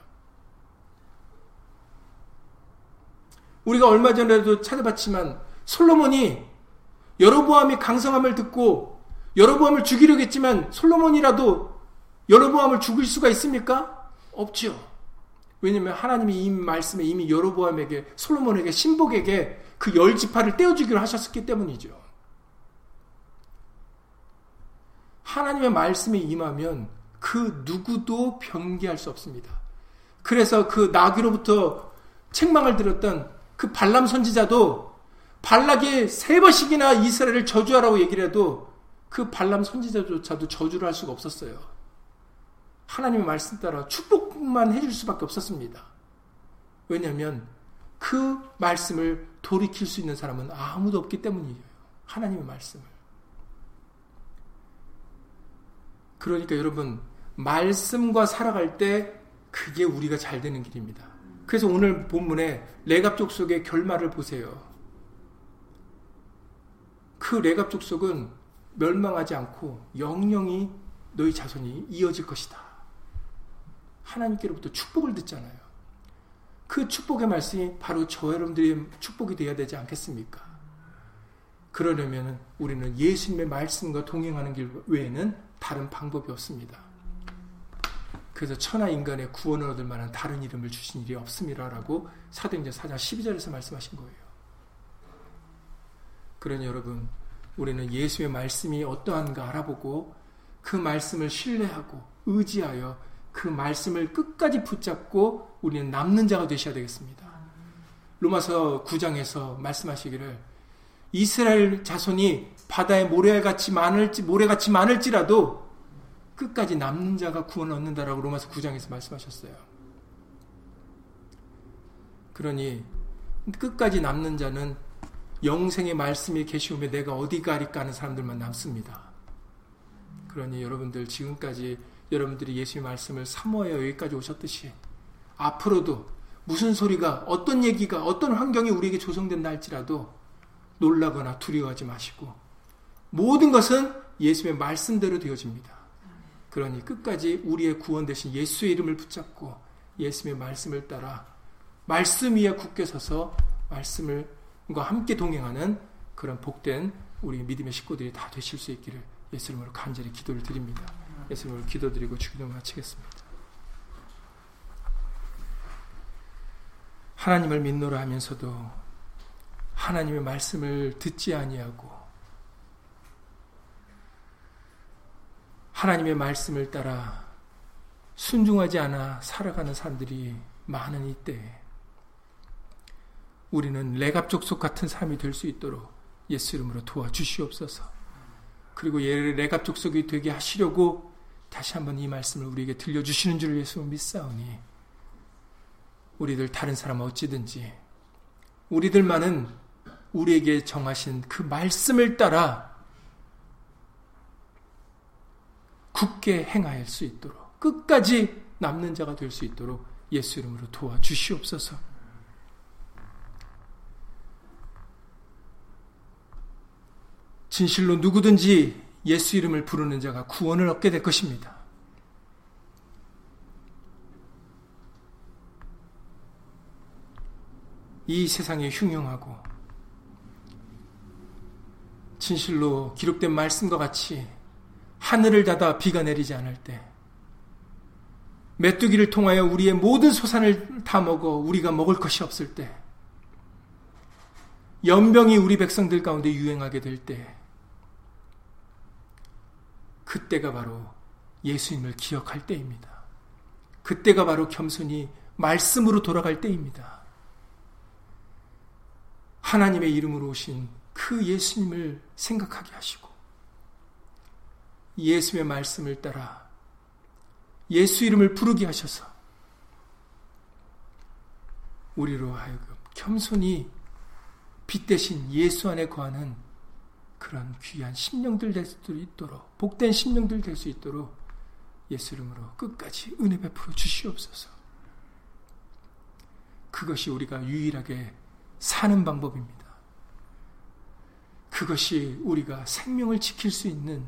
Speaker 1: 우리가 얼마 전에도 찾아봤지만 솔로몬이 여로보암이 강성함을 듣고 여로보암을 죽이려고 했지만 솔로몬이라도 여로보암을 죽일 수가 있습니까? 없죠. 왜냐하면 하나님이 이 말씀에 이미 여로보암에게 솔로몬에게 신복에게 그 열 지파를 떼어주기로 하셨기 때문이죠. 하나님의 말씀이 임하면 그 누구도 변개할 수 없습니다. 그래서 그 나귀로부터 책망을 들었던 그 발람 선지자도 발락이 세 번씩이나 이스라엘을 저주하라고 얘기를 해도 그 발람 선지자조차도 저주를 할 수가 없었어요. 하나님의 말씀 따라 축복만 해줄 수밖에 없었습니다. 왜냐하면 그 말씀을 돌이킬 수 있는 사람은 아무도 없기 때문이에요. 하나님의 말씀을. 그러니까 여러분, 말씀과 살아갈 때 그게 우리가 잘 되는 길입니다. 그래서 오늘 본문에 레갑 족 속의 결말을 보세요. 그 레갑 족속은 멸망하지 않고 영영이 너희 자손이 이어질 것이다. 하나님께로부터 축복을 듣잖아요. 그 축복의 말씀이 바로 저 여러분들의 축복이 되어야 되지 않겠습니까? 그러려면 우리는 예수님의 말씀과 동행하는 길 외에는 다른 방법이 없습니다. 그래서 천하 인간의 구원을 얻을 만한 다른 이름을 주신 일이 없음이라라고 사도행전 4장 12절에서 말씀하신 거예요. 그러니 여러분, 우리는 예수의 말씀이 어떠한가 알아보고 그 말씀을 신뢰하고 의지하여 그 말씀을 끝까지 붙잡고 우리는 남는 자가 되셔야 되겠습니다. 로마서 9장에서 말씀하시기를 이스라엘 자손이 바다의 모래같이 많을지 모래같이 많을지라도 끝까지 남는 자가 구원을 얻는다라고 로마서 9장에서 말씀하셨어요. 그러니 끝까지 남는 자는 영생의 말씀이 계시오며 내가 어디 가리까 하는 사람들만 남습니다. 그러니 여러분들 지금까지 여러분들이 예수의 말씀을 사모하여 여기까지 오셨듯이 앞으로도 무슨 소리가 어떤 얘기가 어떤 환경이 우리에게 조성된다 할지라도 놀라거나 두려워하지 마시고 모든 것은 예수의 말씀대로 되어집니다. 그러니 끝까지 우리의 구원 되신 예수의 이름을 붙잡고 예수의 말씀을 따라 말씀 위에 굳게 서서 말씀을 과 함께 동행하는 그런 복된 우리 믿음의 식구들이 다 되실 수 있기를 예수 이름으로 간절히 기도를 드립니다. 예수 이름으로 기도드리고 주기도 마치겠습니다. 하나님을 믿노라 하면서도 하나님의 말씀을 듣지 아니하고 하나님의 말씀을 따라 순종하지 않아 살아가는 사람들이 많은 이때 우리는 레갑 족속 같은 삶이 될 수 있도록 예수 이름으로 도와주시옵소서. 그리고 레갑 족속이 되게 하시려고 다시 한번 이 말씀을 우리에게 들려주시는 줄을 예수 믿사오니 우리들 다른 사람 어찌든지 우리들만은 우리에게 정하신 그 말씀을 따라 굳게 행하일 수 있도록 끝까지 남는 자가 될 수 있도록 예수 이름으로 도와주시옵소서. 진실로 누구든지 예수 이름을 부르는 자가 구원을 얻게 될 것입니다. 이 세상에 흉흉하고 진실로 기록된 말씀과 같이 하늘을 닫아 비가 내리지 않을 때, 메뚜기를 통하여 우리의 모든 소산을 다 먹어 우리가 먹을 것이 없을 때, 연병이 우리 백성들 가운데 유행하게 될 때, 그때가 바로 예수님을 기억할 때입니다. 그때가 바로 겸손히 말씀으로 돌아갈 때입니다. 하나님의 이름으로 오신 그 예수님을 생각하게 하시고, 예수의 말씀을 따라 예수 이름을 부르게 하셔서 우리로 하여금 겸손히 빛 대신 예수 안에 거하는 그런 귀한 심령들 될 수 있도록 복된 심령들 될 수 있도록 예수 이름으로 끝까지 은혜 베풀어 주시옵소서. 그것이 우리가 유일하게 사는 방법입니다. 그것이 우리가 생명을 지킬 수 있는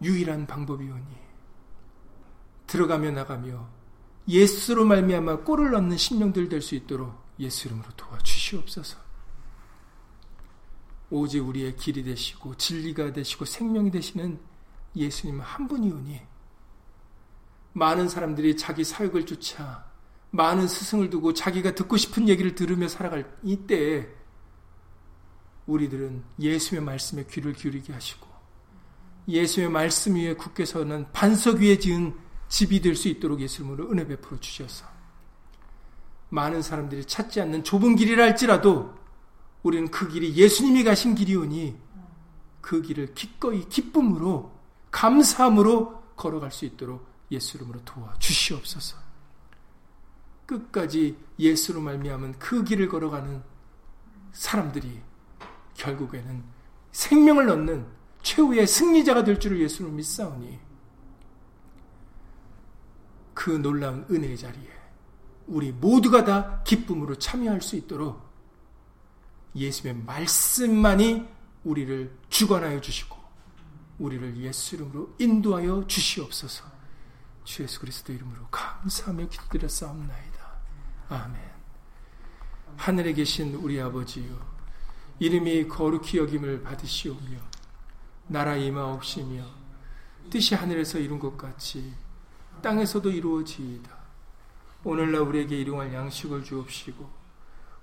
Speaker 1: 유일한 방법이오니 들어가며 나가며 예수로 말미암아 꼴을 넣는 심령들 될 수 있도록 예수 이름으로 도와주시옵소서. 오직 우리의 길이 되시고 진리가 되시고 생명이 되시는 예수님 한 분이오니 많은 사람들이 자기 사역을 쫓아 많은 스승을 두고 자기가 듣고 싶은 얘기를 들으며 살아갈 이때에 우리들은 예수의 말씀에 귀를 기울이게 하시고 예수의 말씀 위에 굳게 서는 반석 위에 지은 집이 될 수 있도록 예수님으로 은혜 베풀어 주셔서 많은 사람들이 찾지 않는 좁은 길이라 할지라도 우리는 그 길이 예수님이 가신 길이오니 그 길을 기꺼이 기쁨으로 감사함으로 걸어갈 수 있도록 예수 이름으로 도와 주시옵소서. 끝까지 예수로 말미암은 그 길을 걸어가는 사람들이 결국에는 생명을 얻는 최후의 승리자가 될 줄을 예수로 믿사오니 그 놀라운 은혜의 자리에 우리 모두가 다 기쁨으로 참여할 수 있도록 예수의 말씀만이 우리를 주관하여 주시고 우리를 예수 이름으로 인도하여 주시옵소서. 주 예수 그리스도 이름으로 감사하며 기도드렸사옵나이다. 아멘. 하늘에 계신 우리 아버지요 이름이 거룩히 여김을 받으시오며 나라 임하옵시며 뜻이 하늘에서 이룬 것 같이 땅에서도 이루어지이다. 오늘날 우리에게 일용할 양식을 주옵시고